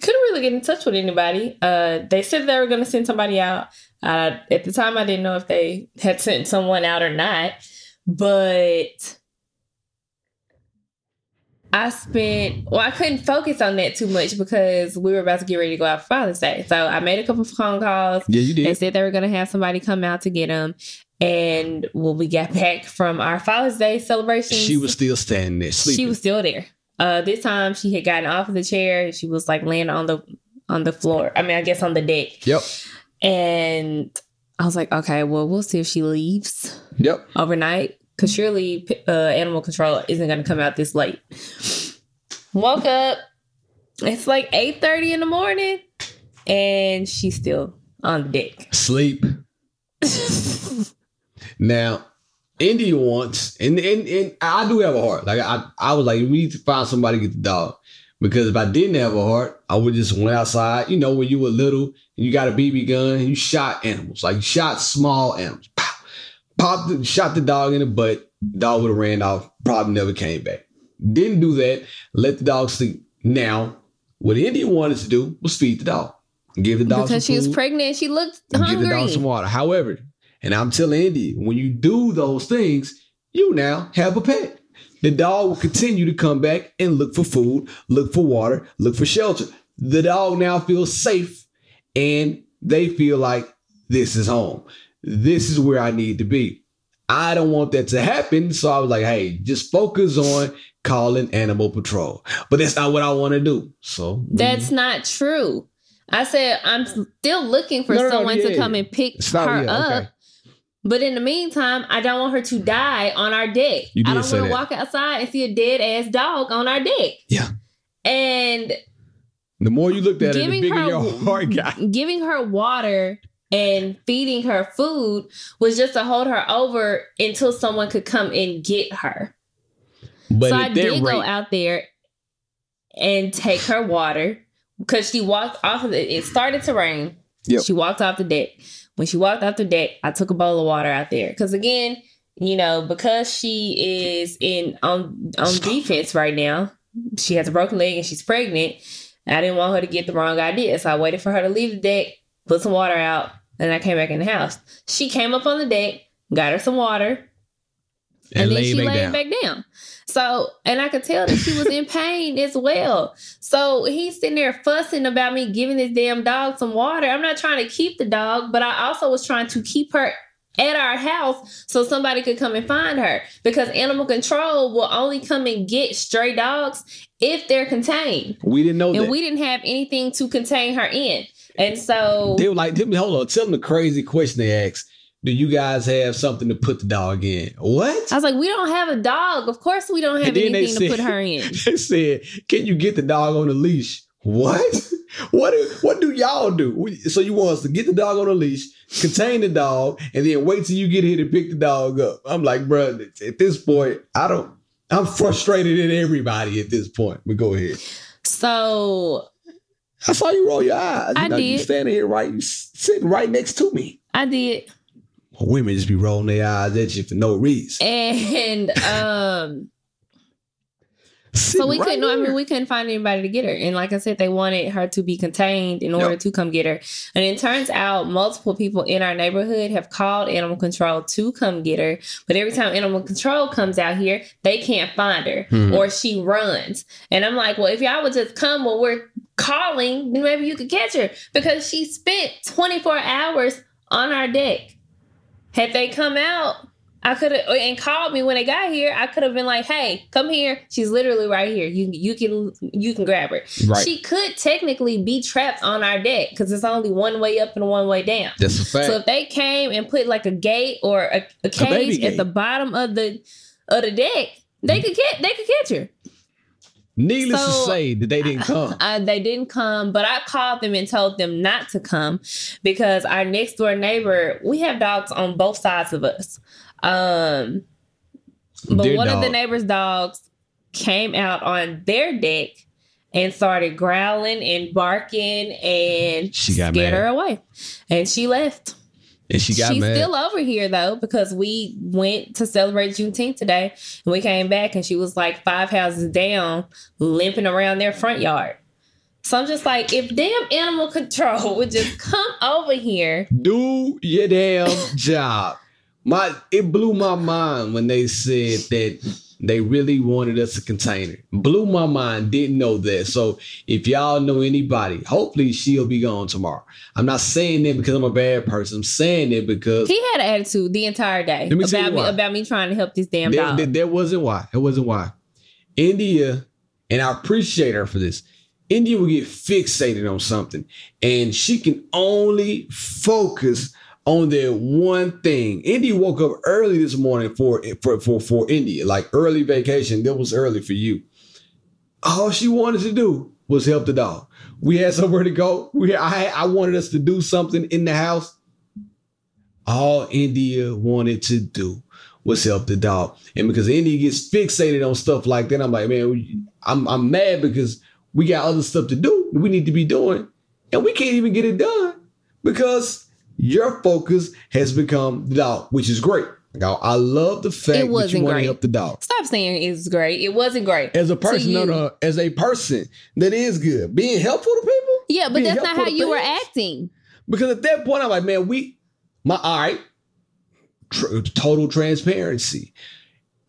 couldn't really get in touch with anybody. Uh, they said they were going to send somebody out. Uh, at the time, I didn't know if they had sent someone out or not, but I spent, well, I couldn't focus on that too much because we were about to get ready to go out for Father's Day. So I made a couple of phone calls. Yeah, you They did. said they were going to have somebody come out to get him. And when we got back from our Father's Day celebration, She was still standing there sleeping. she was still there. Uh, this time she had gotten off of the chair. and She was like laying on the on the floor. I mean, I guess on the deck. Yep. And I was like, okay, well, we'll see if she leaves Yep. overnight because surely uh, animal control isn't going to come out this late. Woke up. It's like eight thirty in the morning, and she's still on the deck. Sleep. [LAUGHS] Now, India wants, and, and and I do have a heart. Like I, I was like, we need to find somebody to get the dog. Because if I didn't have a heart, I would just went outside. You know, when you were little and you got a BB gun and you shot animals, like you shot small animals. Popped, the, shot the dog in the butt. Dog would have ran off. Probably never came back. Didn't do that. Let the dog sleep. Now, what India wanted to do was feed the dog, give the dog because some she was pregnant, she looked and give the dog some water. However, and I'm telling Indy, when you do those things, you now have a pet. The dog will continue to come back and look for food, look for water, look for shelter. The dog now feels safe and they feel like this is home. This is where I need to be. I don't want that to happen. So I was like, hey, just focus on calling animal patrol. But that's not what I want to do. So That's not true. I said I'm still looking for No, no, no, someone yeah, to come and pick Stop, her yeah, up. okay. But in the meantime, I don't want her to die on our deck. I don't want to walk outside and see a dead ass dog on our deck. Yeah. And The more you looked at it, the bigger her- your [LAUGHS] heart got. giving her water and feeding her food was just to hold her over until someone could come and get her. But so I that did go out there and take her water because she walked off of it. It started to rain. Yep. She walked off the deck. When she walked off the deck, I took a bowl of water out there because again, you know, because she is in on on Stop. defense right now. She has a broken leg and she's pregnant. I didn't want her to get the wrong idea, so I waited for her to leave the deck, put some water out, and I came back in the house. She came up on the deck, got her some water, and, then she back laid down. back down. So, and I could tell that she was in pain as well. So he's sitting there fussing about me giving this damn dog some water. I'm not trying to keep the dog, but I also was trying to keep her at our house so somebody could come and find her because animal control will only come and get stray dogs if they're contained. We didn't know and that. we didn't have anything to contain her in. And so they were like, hold on, tell them the crazy question they asked. Do you guys have something to put the dog in? What? I was like, we don't have a dog. Of course, we don't have anything said, to put her [LAUGHS] in. They said, can you get the dog on a leash? What? [LAUGHS] What do, what do y'all do? So you want us to get the dog on a leash, contain the dog, and then wait till you get here to pick the dog up? I'm like, bro, at this point, I don't. I'm frustrated at everybody at this point. But go ahead. So I saw you roll your eyes. I you know, did. You standing here right, you sitting right next to me. I did. women just be rolling their eyes at you for no reason. And um so we right couldn't. I mean, we couldn't find anybody to get her. And like I said, they wanted her to be contained in order yep. to come get her. And it turns out multiple people in our neighborhood have called animal control to come get her. But every time animal control comes out here, they can't find her mm-hmm. or she runs. And I'm like, well, if y'all would just come when we're calling, maybe you could catch her because she spent 24 hours on our deck. Had they come out, I could have uh, and called me when they got here. I could have been like, "Hey, come here. She's literally right here. You you can you can grab her." Right. She could technically be trapped on our deck because it's only one way up and one way down. That's a fact. So if they came and put like a gate or a, a cage a at the bottom of the of the deck, they mm-hmm. could get they could catch her. Needless so, to say, that they didn't [LAUGHS] come. Uh, they didn't come, but I called them and told them not to come because our next door neighbor, we have dogs on both sides of us. Um, but Dear one dog. of the neighbor's dogs came out on their deck and started growling and barking and she got scared mad. her away. And she left. And she got She's mad. still over here though because we went to celebrate Juneteenth today and we came back and she was like five houses down, limping around their front yard. So I'm just like, if damn animal [LAUGHS] control would just come over here, do your damn job my it blew my mind when they said that they really wanted us to contain it. Blew my mind. Didn't know that. So if y'all know anybody, hopefully she'll be gone tomorrow. I'm not saying that because I'm a bad person. I'm saying it because he had an attitude the entire day me about me about me trying to help this damn there, dog. There, there wasn't why. It wasn't why. India, and I appreciate her for this. India will get fixated on something, and she can only focus on one thing. Indy woke up early this morning for for for for India, like early vacation. That was early for you. All she wanted to do was help the dog. We had somewhere to go. We I I wanted us to do something in the house. All India wanted to do was help the dog, and because India gets fixated on stuff like that, I'm like, man, I'm I'm mad because we got other stuff to do. We need to be doing, and we can't even get it done because your focus has become the dog, which is great. I love the fact it wasn't that you want to help the dog. Stop saying it's great. It wasn't great. As a person, no, no, as a person, that is good. Being helpful to people. Yeah, but that's not how you were acting. Because at that point, I'm like, man, we, my, all right, tr- total transparency.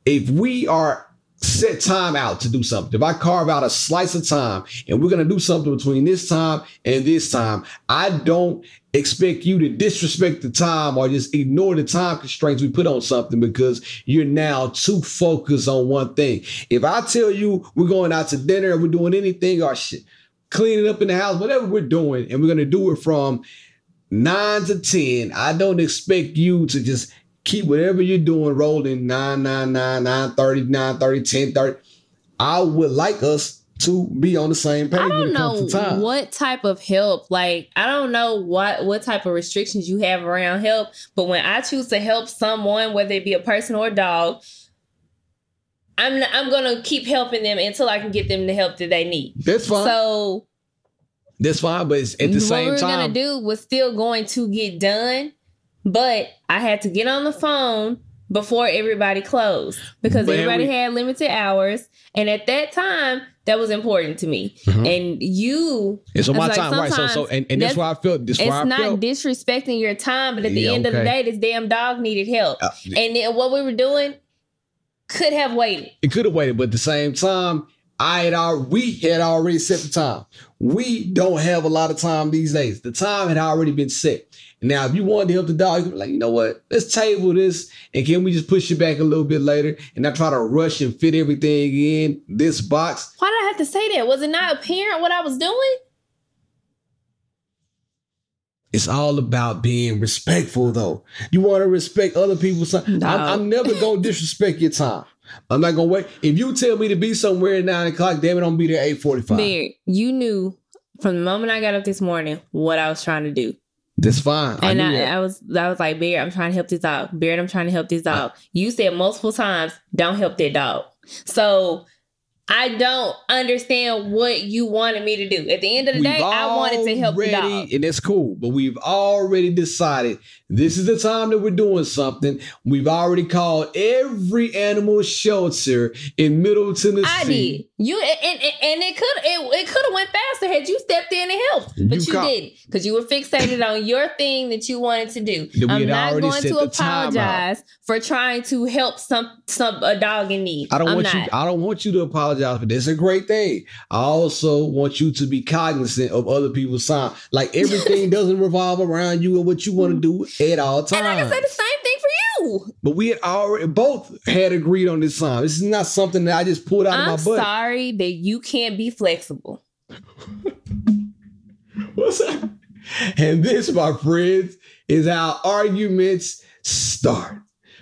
If we are set time out to do something. If I carve out a slice of time and we're going to do something between this time and this time, I don't expect you to disrespect the time or just ignore the time constraints we put on something because you're now too focused on one thing. If I tell you we're going out to dinner and we're doing anything or shit, cleaning up in the house, whatever we're doing, and we're going to do it from nine to 10, I don't expect you to just keep whatever you're doing rolling 999, 930, 930, 1030. I would like us to be on the same page. I don't know what type of help. Like I don't know what what type of restrictions you have around help. But when I choose to help someone, whether it be a person or a dog, I'm I'm gonna keep helping them until I can get them the help that they need. That's fine. So that's fine, but it's at the same time, what we're gonna do was still going to get done but I had to get on the phone before everybody closed because but everybody we, had limited hours. And at that time, that was important to me. Mm-hmm. And you It's on my like time, right? So so and, and that's, that's why I felt this It's why I not felt. disrespecting your time, but at the yeah, end okay. of the day, this damn dog needed help. Uh, and then what we were doing could have waited. It could have waited, but at the same time, I had already, we had already set the time. We don't have a lot of time these days. The time had already been set. Now, if you wanted to help the dog, you be like, you know what? Let's table this and can we just push it back a little bit later and not try to rush and fit everything in this box? Why did I have to say that? Was it not apparent what I was doing? It's all about being respectful, though. You want to respect other people's time. No. I'm, I'm never gonna [LAUGHS] disrespect your time. I'm not gonna wait. If you tell me to be somewhere at nine o'clock, damn it, I'm be there at eight forty five. you knew from the moment I got up this morning what I was trying to do. That's fine. And I, I, I, was I was like, Bear, I'm trying to help this dog. Bear, I'm trying to help this dog. I, you said multiple times, don't help that dog. So I don't understand what you wanted me to do. At the end of the day, I wanted to help the dog. And that's cool. But we've already decided this is the time that we're doing something. We've already called every animal shelter in Middle Tennessee. I did. You and, and, and it could it, it could have went faster had you stepped in and helped, but you, you call, didn't because you were fixated on your thing that you wanted to do. I'm not going to apologize for trying to help some some a dog in need. I don't I'm want not. you. I don't want you to apologize for this. It's a great thing. I also want you to be cognizant of other people's time. Like everything [LAUGHS] doesn't revolve around you and what you want to do at all times. And I can say the same thing for you. But we had already both had agreed on this song. This is not something that I just pulled out I'm of my butt. I'm sorry that you can't be flexible. [LAUGHS] What's that? And this, my friends, is how arguments start.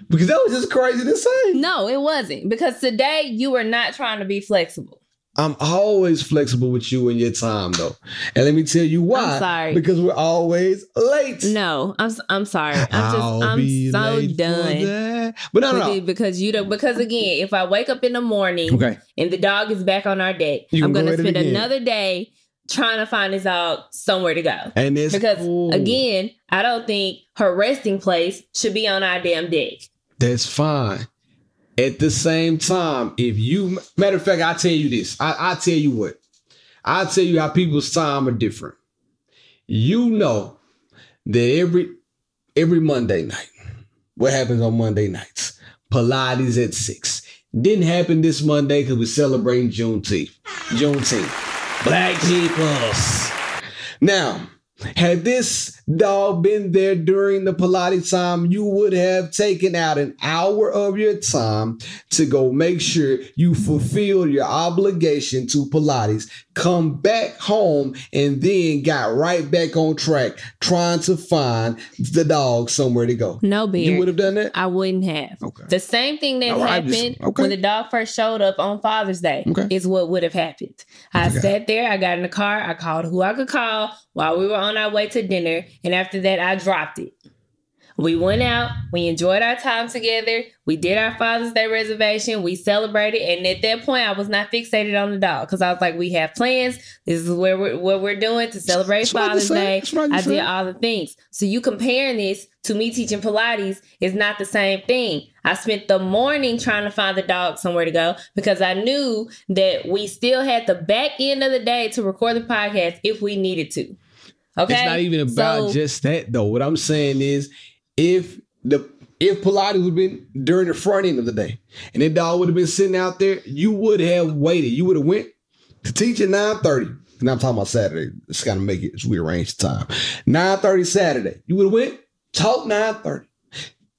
Because that was just crazy to say. No, it wasn't. Because today you were not trying to be flexible. I'm always flexible with you and your time, though. And let me tell you why. I'm sorry. Because we're always late. No, I'm I'm sorry. I'm just I'm so done. But no, no, no. Because you don't because again, if I wake up in the morning okay. and the dog is back on our deck, I'm gonna spend another day trying to find his dog somewhere to go. And it's because ooh. again, I don't think her resting place should be on our damn deck. That's fine. At the same time, if you matter of fact, I tell you this. I, I tell you what. I tell you how people's time are different. You know that every every Monday night, what happens on Monday nights? Pilates at six. Didn't happen this Monday because we're celebrating Juneteenth. Juneteenth. Black peoples. Now, had this dog been there during the Pilates time, you would have taken out an hour of your time to go make sure you fulfill your obligation to Pilates, come back home, and then got right back on track trying to find the dog somewhere to go. No, Beard. You would have done that? I wouldn't have. Okay. The same thing that happened just, okay. when the dog first showed up on Father's Day okay. is what would have happened. I, I sat there, I got in the car, I called who I could call while we were on our way to dinner. And after that, I dropped it. We went out, we enjoyed our time together, we did our Father's Day reservation, we celebrated, and at that point, I was not fixated on the dog because I was like, we have plans. This is where we're, what we're doing to celebrate That's Father's Day. I did all the things. So you comparing this to me teaching Pilates is not the same thing. I spent the morning trying to find the dog somewhere to go because I knew that we still had the back end of the day to record the podcast if we needed to. Okay. It's not even about so, just that though. What I'm saying is if the if Pilates would have been during the front end of the day and that dog would have been sitting out there, you would have waited. You would have went to teach at 9:30. And I'm talking about Saturday. It's gotta make it, we arrange the time. 9:30 Saturday. You would have went, talk 9:30,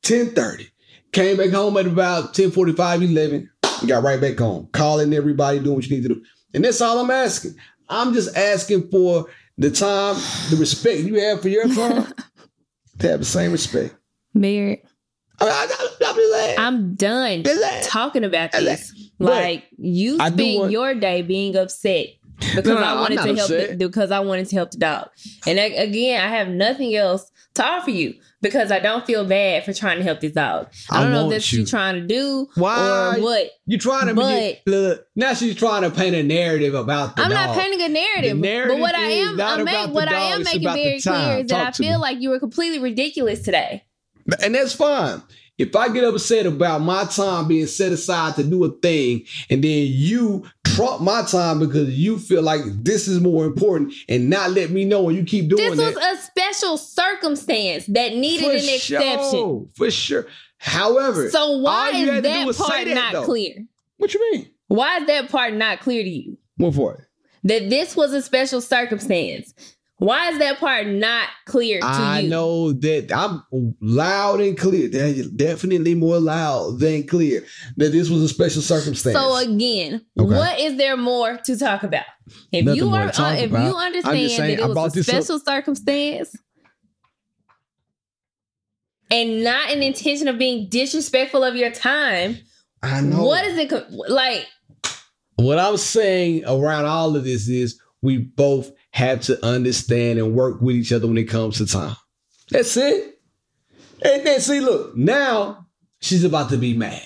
10:30. Came back home at about 10:45, 11. Got right back home. Calling everybody, doing what you need to do. And that's all I'm asking. I'm just asking for the time, the respect you have for your time, [LAUGHS] to have the same respect. Merritt. I, am done talking about this. Like you spent want, your day being upset [LAUGHS] because no, no, I wanted to help the, because I wanted to help the dog. And again, I have nothing else to offer you because I don't feel bad for trying to help this dog. I don't I know if that's you. what you're trying to do Why? or what. You're trying to but, look, now she's trying to paint a narrative about the I'm dog. not painting a narrative, narrative but what I am I make, what I am making very clear is that I feel me. like you were completely ridiculous today. And that's fine. If I get upset about my time being set aside to do a thing, and then you trump my time because you feel like this is more important and not let me know and you keep doing This was that, a special circumstance that needed an sure, exception. For sure. However, so why is that part that, not though. clear? What you mean? Why is that part not clear to you? What for? That this was a special circumstance. Why is that part not clear to I you? know that I'm loud and clear. Definitely more loud than clear that this was a special circumstance. So again, okay. what is there more to talk about? If Nothing you are, uh, if about. you understand saying, that it was a special up. circumstance and not an intention of being disrespectful of your time, I know. What is it like? What I'm saying around all of this is we both have to understand and work with each other when it comes to time. That's it. And then see, look, now she's about to be mad.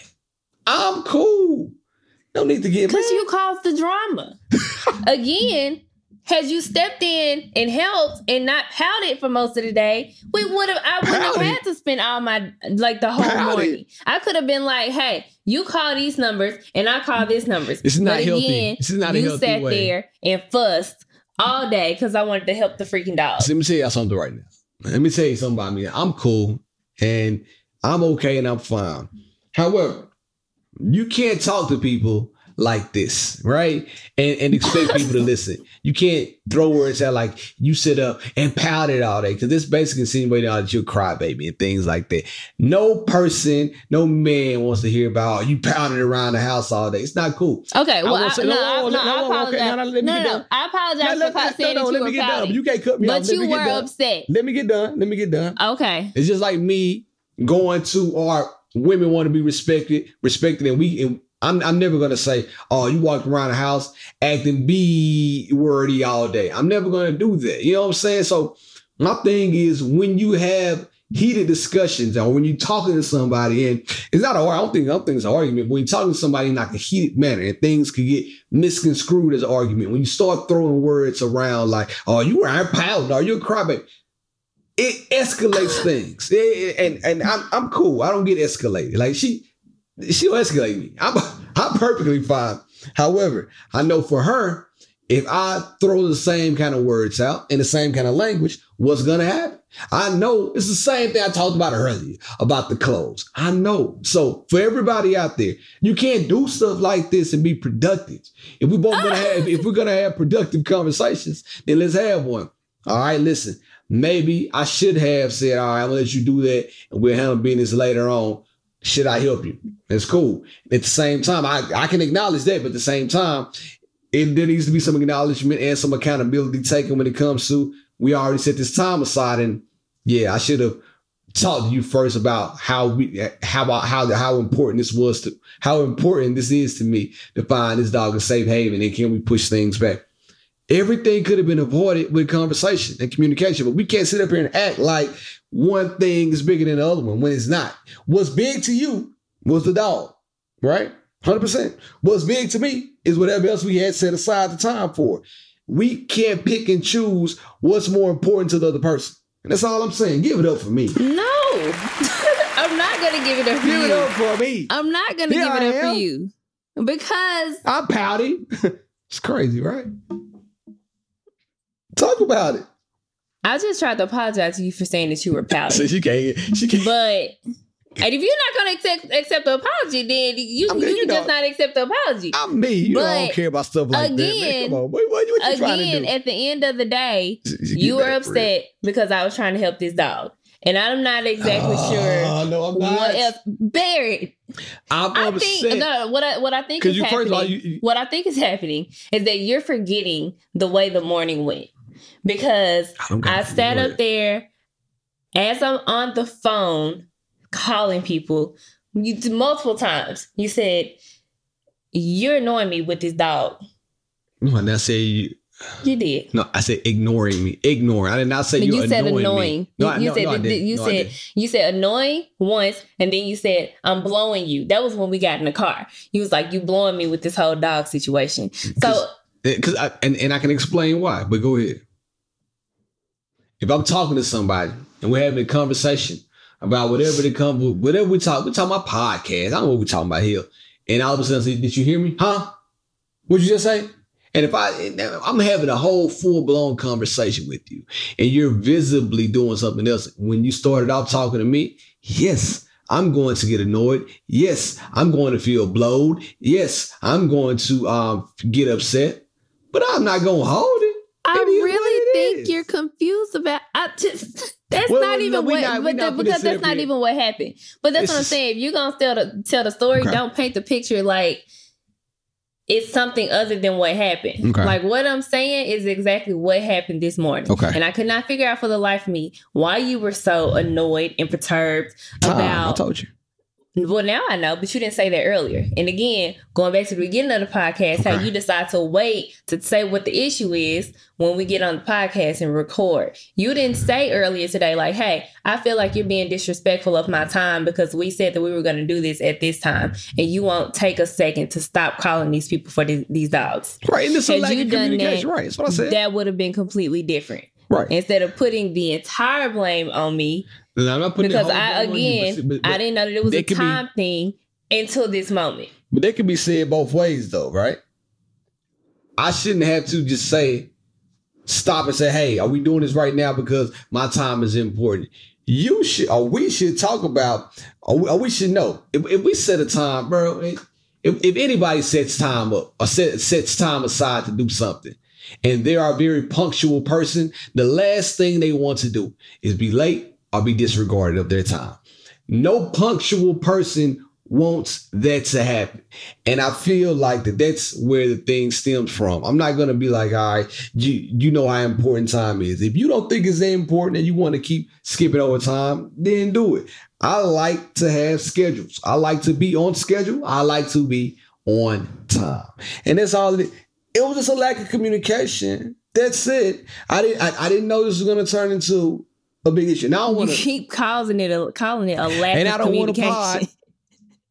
I'm cool. No need to get Because you caused the drama. [LAUGHS] Again, had you stepped in and helped and not pouted for most of the day, we would have I wouldn't have had to spend all my like the whole pouted. morning. I could have been like, hey, you call these numbers and I call these numbers. This is not but healthy. Again, this is not you sat way. there and fussed all day because I wanted to help the freaking dog. Let me tell you something right now. Let me tell you something about me. I'm cool and I'm okay and I'm fine. However, you can't talk to people like this, right? And and expect people to listen. You can't throw words out like you sit up and pout it all day because this basically insinuating that you're crybaby and things like that. No person, no man wants to hear about oh, you pounding around the house all day. It's not cool. Okay, well, I, say, no, no, no, I apologize. Okay, no, no, no, no, I apologize no, for saying no, no, that you let me get done. You can't cut me but off. But you were upset. Let me get done. Let me get done. Okay. It's just like me going to our women want to be respected, respected, and we and I'm, I'm never gonna say, oh, you walk around the house acting B wordy all day. I'm never gonna do that. You know what I'm saying? So my thing is when you have heated discussions or when you're talking to somebody and it's not a I don't think I don't think it's an argument. When you're talking to somebody in like a heated manner and things could get misconstrued as an argument. When you start throwing words around like, oh, you were a pound, are you a crybaby? It escalates things. It, and and I'm I'm cool. I don't get escalated. Like she she'll escalate me. I'm I'm perfectly fine. However, I know for her, if I throw the same kind of words out in the same kind of language, what's gonna happen? I know it's the same thing I talked about earlier about the clothes. I know. So for everybody out there, you can't do stuff like this and be productive. If we both gonna have, if we're gonna have productive conversations, then let's have one. All right, listen. Maybe I should have said, all right, I'm gonna let you do that and we'll handle business later on should I help you? It's cool. At the same time, I, I can acknowledge that, but at the same time, it, there needs to be some acknowledgement and some accountability taken when it comes to we already set this time aside. And yeah, I should have talked to you first about how we how about how how important this was to how important this is to me to find this dog a safe haven and can we push things back. Everything could have been avoided with conversation and communication, but we can't sit up here and act like one thing is bigger than the other one when it's not. What's big to you was the dog, right? 100%. What's big to me is whatever else we had set aside the time for. We can't pick and choose what's more important to the other person. And that's all I'm saying. Give it up for me. No. [LAUGHS] I'm not going to give it up for give you. Give it up for me. I'm not going to give I it up am. for you. Because I'm pouty. [LAUGHS] it's crazy, right? Talk about it. I just tried to apologize to you for saying that you were pouting. so she can't. She can't. But and if you're not gonna accept accept the apology, then you I mean, you, you know, just not accept the apology. I'm me. You but I don't care about stuff like again, that. Come on, what, what, what you trying to do? At the end of the day, you were upset because I was trying to help this dog. And I'm not exactly oh, sure no, I'm not. what else. Barry. I'm I upset. think no, what I what I think is happening. All, you, you, what I think is happening is that you're forgetting the way the morning went because I, I sat up there as I'm on the phone calling people you multiple times. You said you're annoying me with this dog. No, I say you. You did. No, I said ignoring me. Ignoring. I did not say you you said annoying. No, you, no, said no, you no, said you said annoying once, and then you said I'm blowing you. That was when we got in the car. You was like you blowing me with this whole dog situation. So eh, because I and and I can explain why, but go ahead if I'm talking to somebody and we're having a conversation about whatever they come, whatever we talk, we talk about podcast. I don't know what we're talking about here. And all of a sudden, say, did you hear me? Huh? What'd you just say? And if I, I'm having a whole full blown conversation with you and you're visibly doing something else. When you started off talking to me, yes, I'm going to get annoyed. Yes, I'm going to feel blowed. Yes, I'm going to um, get upset, but I'm not going to hold. I think is. you're confused about. I just [LAUGHS] that's well, not even no, what, not, but the, because that's not even what happened. But that's it's what I'm saying. If you're gonna tell the tell the story, okay. don't paint the picture like it's something other than what happened. Okay. Like what I'm saying is exactly what happened this morning. Okay. And I could not figure out for the life of me why you were so annoyed and perturbed about. I told you. Well, now I know, but you didn't say that earlier. And again, going back to the beginning of the podcast, okay. how you decide to wait to say what the issue is when we get on the podcast and record. You didn't say earlier today, like, hey, I feel like you're being disrespectful of my time because we said that we were going to do this at this time. And you won't take a second to stop calling these people for these, these dogs. Right. And this is like communication. That, right. That's what I said. That would have been completely different. Right. Instead of putting the entire blame on me, and I'm not putting because I again you, but, but, I didn't know that it was a time be, thing until this moment. But they can be said both ways though, right? I shouldn't have to just say stop and say, "Hey, are we doing this right now because my time is important?" You should, or we should talk about, or we, or we should know if, if, we set a time, bro. If, if anybody sets time up or set, sets time aside to do something, and they are a very punctual person, the last thing they want to do is be late or be disregarded of their time. No punctual person wants that to happen. And I feel like that that's where the thing stems from. I'm not to be like, all right, you, you know how important time is. If you don't think it's that important and you want to keep skipping over time, then do it. I like to have schedules. I like to be on schedule. I like to be on time. And that's all it, it was just a lack of communication. That's it. I didn't I, I didn't know this was gonna turn into a big issue. Now I want to keep calling it a calling it a lack and of I don't communication. Want [LAUGHS] to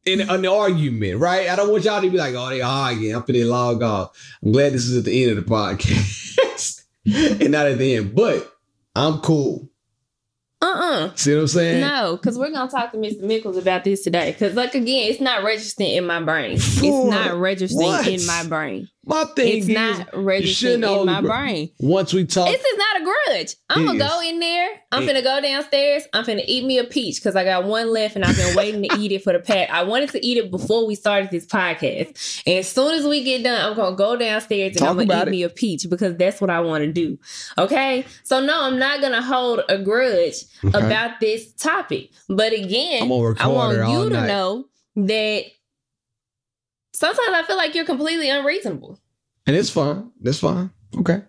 in an argument, right? I don't want y'all to be like, oh, they arguing. I'm finna log off. I'm glad this is at the end of the podcast [LAUGHS] and not at the end, but I'm cool. Uh-uh. See what I'm saying? No, because we're gonna talk to Mr. Mickles about this today. Because, like again, it's not registering in my brain. For it's not registering what? in my brain. My thing is. it's is, not registering in my brain. Once we talk, this is not a grudge. I'm gonna go in there. I'm gonna go downstairs. I'm gonna eat me a peach because I got one left and I've been waiting to eat it for the past. I wanted to eat it before we started this podcast. And as soon as we get done, I'm gonna go downstairs and talk I'm gonna eat it. me a peach because that's what I want to do. Okay. So no, I'm not gonna hold a grudge okay. about this topic. But again, I want you to night. know that sometimes I feel like you're completely unreasonable. And it's fine. That's fine. Okay.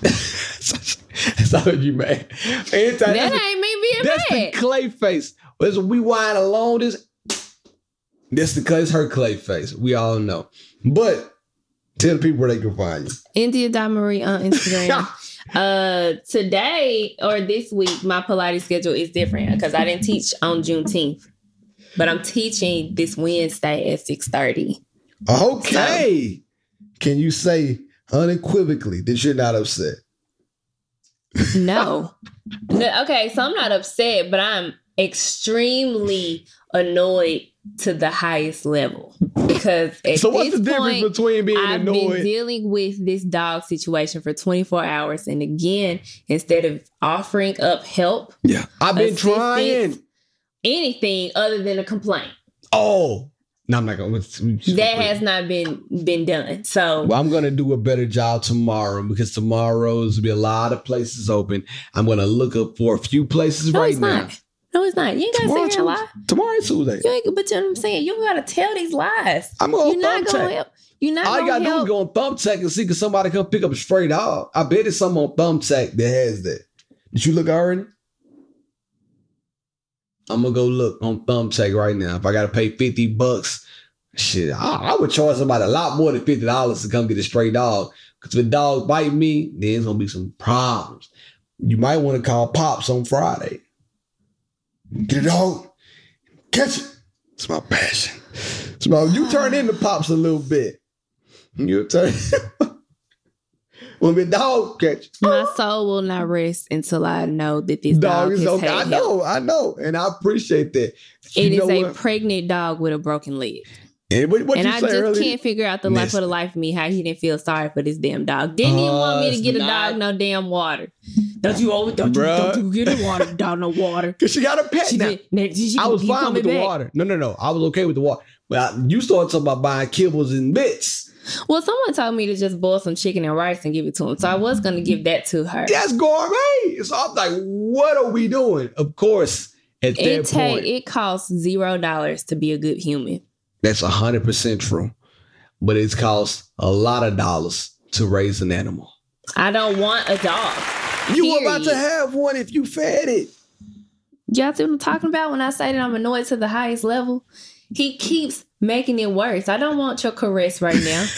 [LAUGHS] That's not you mad. Anti, that ain't me being that's mad. the clay face. As we wind alone. this, that's the it's her clay face. We all know. But tell the people where they can find you. India Marie on Instagram. [LAUGHS] uh today or this week, my Pilates schedule is different because I didn't teach on Juneteenth but I'm teaching this Wednesday at 6:30. Okay. So, Can you say unequivocally that you're not upset? No. [LAUGHS] no. Okay, so I'm not upset, but I'm extremely annoyed to the highest level because so what's the difference point, between being I've annoyed? been dealing with this dog situation for 24 hours and again instead of offering up help yeah i've been trying anything other than a complaint. Oh, no, I'm not going. to. That has not been been done. So well, I'm to do a better job tomorrow because tomorrow's be a lot of places open. I'm to look up for a few places no, right now. Not. No, it's not. You ain't gotta say a lie. Tomorrow's Tuesday. You ain't, but you know what I'm saying? You gotta tell these lies. I'm going You're not gonna help. You're not All you gotta help. do is go on Thumbtack and see if somebody come pick up a stray dog. I bet it's someone on Thumbtack that has that. Did you look already? I'm gonna go look on Thumbtack right now. If I gotta pay 50 bucks, shit, I, I would charge somebody a lot more than $50 to come get a stray dog. Cause if a dog bite me, then it's gonna be some problems. You might want to call Pops on Friday. Get a dog, catch it. It's my passion. So you turn into Pops a little bit. You turn [LAUGHS] when the dog catch. My soul will not rest until I know that this dog, dog is okay. I know, I know, and I appreciate that. It you is a what? pregnant dog with a broken leg. And, what, and I just earlier? can't figure out the life for the life of me how he didn't feel sorry for this damn dog. Didn't uh, even want me to get a dog no damn water. Don't you always don't you, don't you get the water down no water? [LAUGHS] Cause she got a pet She now. did, now, she, I was he fine with the back? water. No, no, no. I was okay with the water. But I, you started talking about buying kibbles and bits. Well, someone told me to just boil some chicken and rice and give it to him, so I was gonna give that to her. That's gourmet. So I'm like, what are we doing? Of course, at that It point, it costs zero dollars to be a good human. that's hundred percent true. But it's cost a lot of dollars to raise an animal. I don't want a dog. You were about to have one if you fed it. Y'all see what I'm talking about when I say that I'm annoyed to the highest level? He keeps making it worse. I don't want your caress right now. [LAUGHS]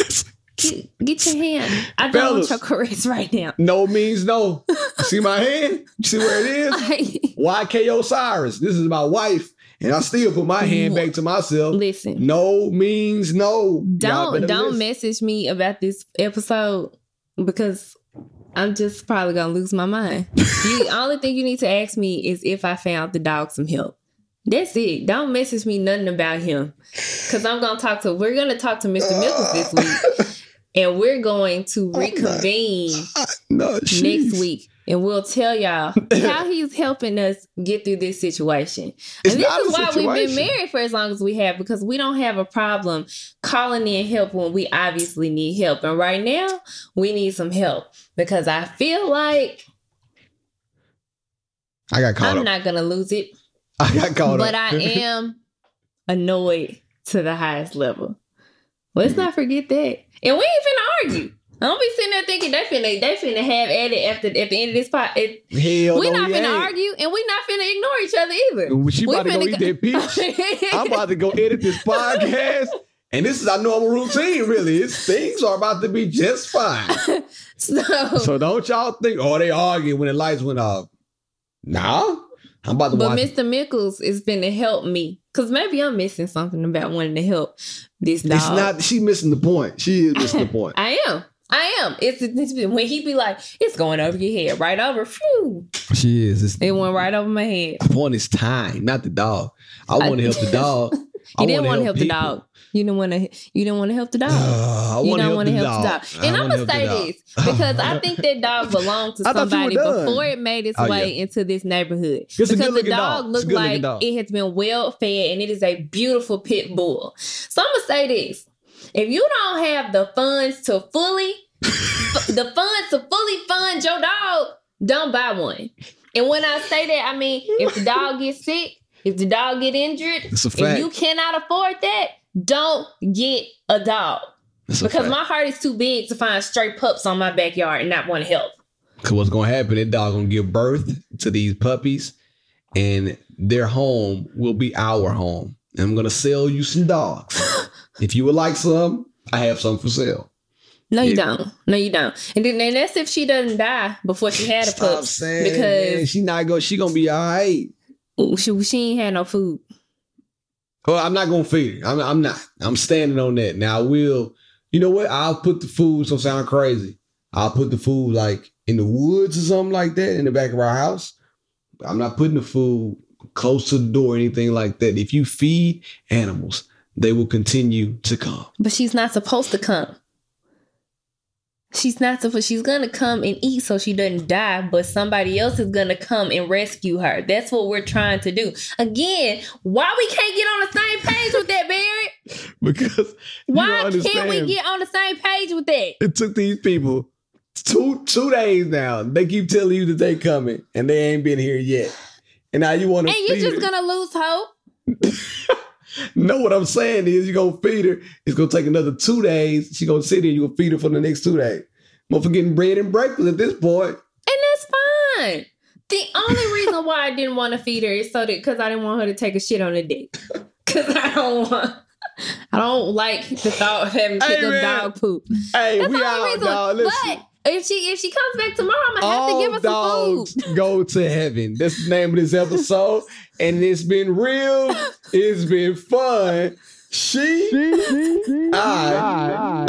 Get, get your hand. I don't Fellas. want your caress right now. No means no. see my hand? See where it is? YK Osiris. This is my wife. And I still put my hand back to myself. Listen, No means no. Don't don't listen. message me about this episode because I'm just probably gonna lose my mind. [LAUGHS] the only thing you need to ask me is if I found the dog some help. That's it. Don't message me nothing about him. Cause I'm gonna talk to we're gonna talk to Mr. Mickles this uh. week. And we're going to oh reconvene No, next week. And we'll tell y'all [LAUGHS] how he's helping us get through this situation. It's and this is why we've been married for as long as we have, because we don't have a problem calling in help when we obviously need help. And right now, we need some help because I feel like I got caught I'm up. not gonna lose it, I got caught but up. I am annoyed to the highest level. Let's not forget that. And we ain't finna argue. I don't be sitting there thinking they finna they finna have at it after at the end of this pot. It, Hell we no, not we finna ain't. argue and we not finna ignore each other either. She We about to go eat that peach. [LAUGHS] I'm about to go edit this podcast. And this is our normal routine, really. It's, things are about to be just fine. [LAUGHS] so, So don't y'all think, oh, they argue when the lights went off. Nah. I'm about to but watch. Mr. Mickles is finna help me. Cause maybe I'm missing something about wanting to help this dog. It's not, she missing the point. She is missing the point. [LAUGHS] I am. I am. It's, it's when he be like, it's going over your head, right over. Phew. She is. It's, It went right over my head. the point is time, not the dog. I want to help the [LAUGHS] dog. I didn't wanna want to help the dog. You don't want to. You didn't want to help the dog. Uh, you don't want to help the dog. And I'm gonna say this because I think that dog [LAUGHS] belonged to I thought you were somebody before it made its Oh, way yeah. into this neighborhood. It's because the dog dog. Looked like dog. it has been well fed and it is a beautiful pit bull. So I'm gonna say this: if you don't have the funds to fully, [LAUGHS] the funds to fully fund your dog, don't buy one. And when I say that, I mean if the dog gets sick, if the dog get injured, if you cannot afford that, don't get a dog. A Because my heart is too big to find stray pups on my backyard and not want to help. Cause what's gonna happen? That dog gonna give birth to these puppies, and their home will be our home. And I'm gonna sell you some dogs. [LAUGHS] if you would like some, I have some for sale. No, you Yeah. don't. No, you don't. And then and that's if she doesn't die before she had a pup. saying because- man. she not go. She gonna be all right. She, she ain't had no food. Well, I'm not gonna feed. I'm, I'm not. I'm standing on that. Now I will. You know what? I'll put the food. So sound crazy. I'll put the food like in the woods or something like that in the back of our house. I'm not putting the food close to the door or anything like that. If you feed animals, they will continue to come. But she's not supposed to come. She's not supposed she's gonna come and eat so she doesn't die, but somebody else is gonna come and rescue her. That's what we're trying to do. Again, why we can't get on the same page with that, Barrett? [LAUGHS] Because Why can't we get on the same page with that? It took these people two two days now. They keep telling you that they coming, and they ain't been here yet. And now you want to And you're just her. gonna lose hope. [LAUGHS] No, what I'm saying is you're gonna feed her. It's gonna take another two days. She gonna sit here, you're gonna feed her for the next two days. Motherfucker getting bread and breakfast at this point. And that's fine. The only reason why I didn't want to feed her is so that because I didn't want her to take a shit on the dick. [LAUGHS] Because I don't want, I don't like the thought of having to Hey, up dog poop. Hey, That's we the out, dog. Listen. But if she if she comes back tomorrow, I'm gonna have to give her some food. go to heaven. That's the name of this episode. [LAUGHS] and it's been real. It's been fun. She, I,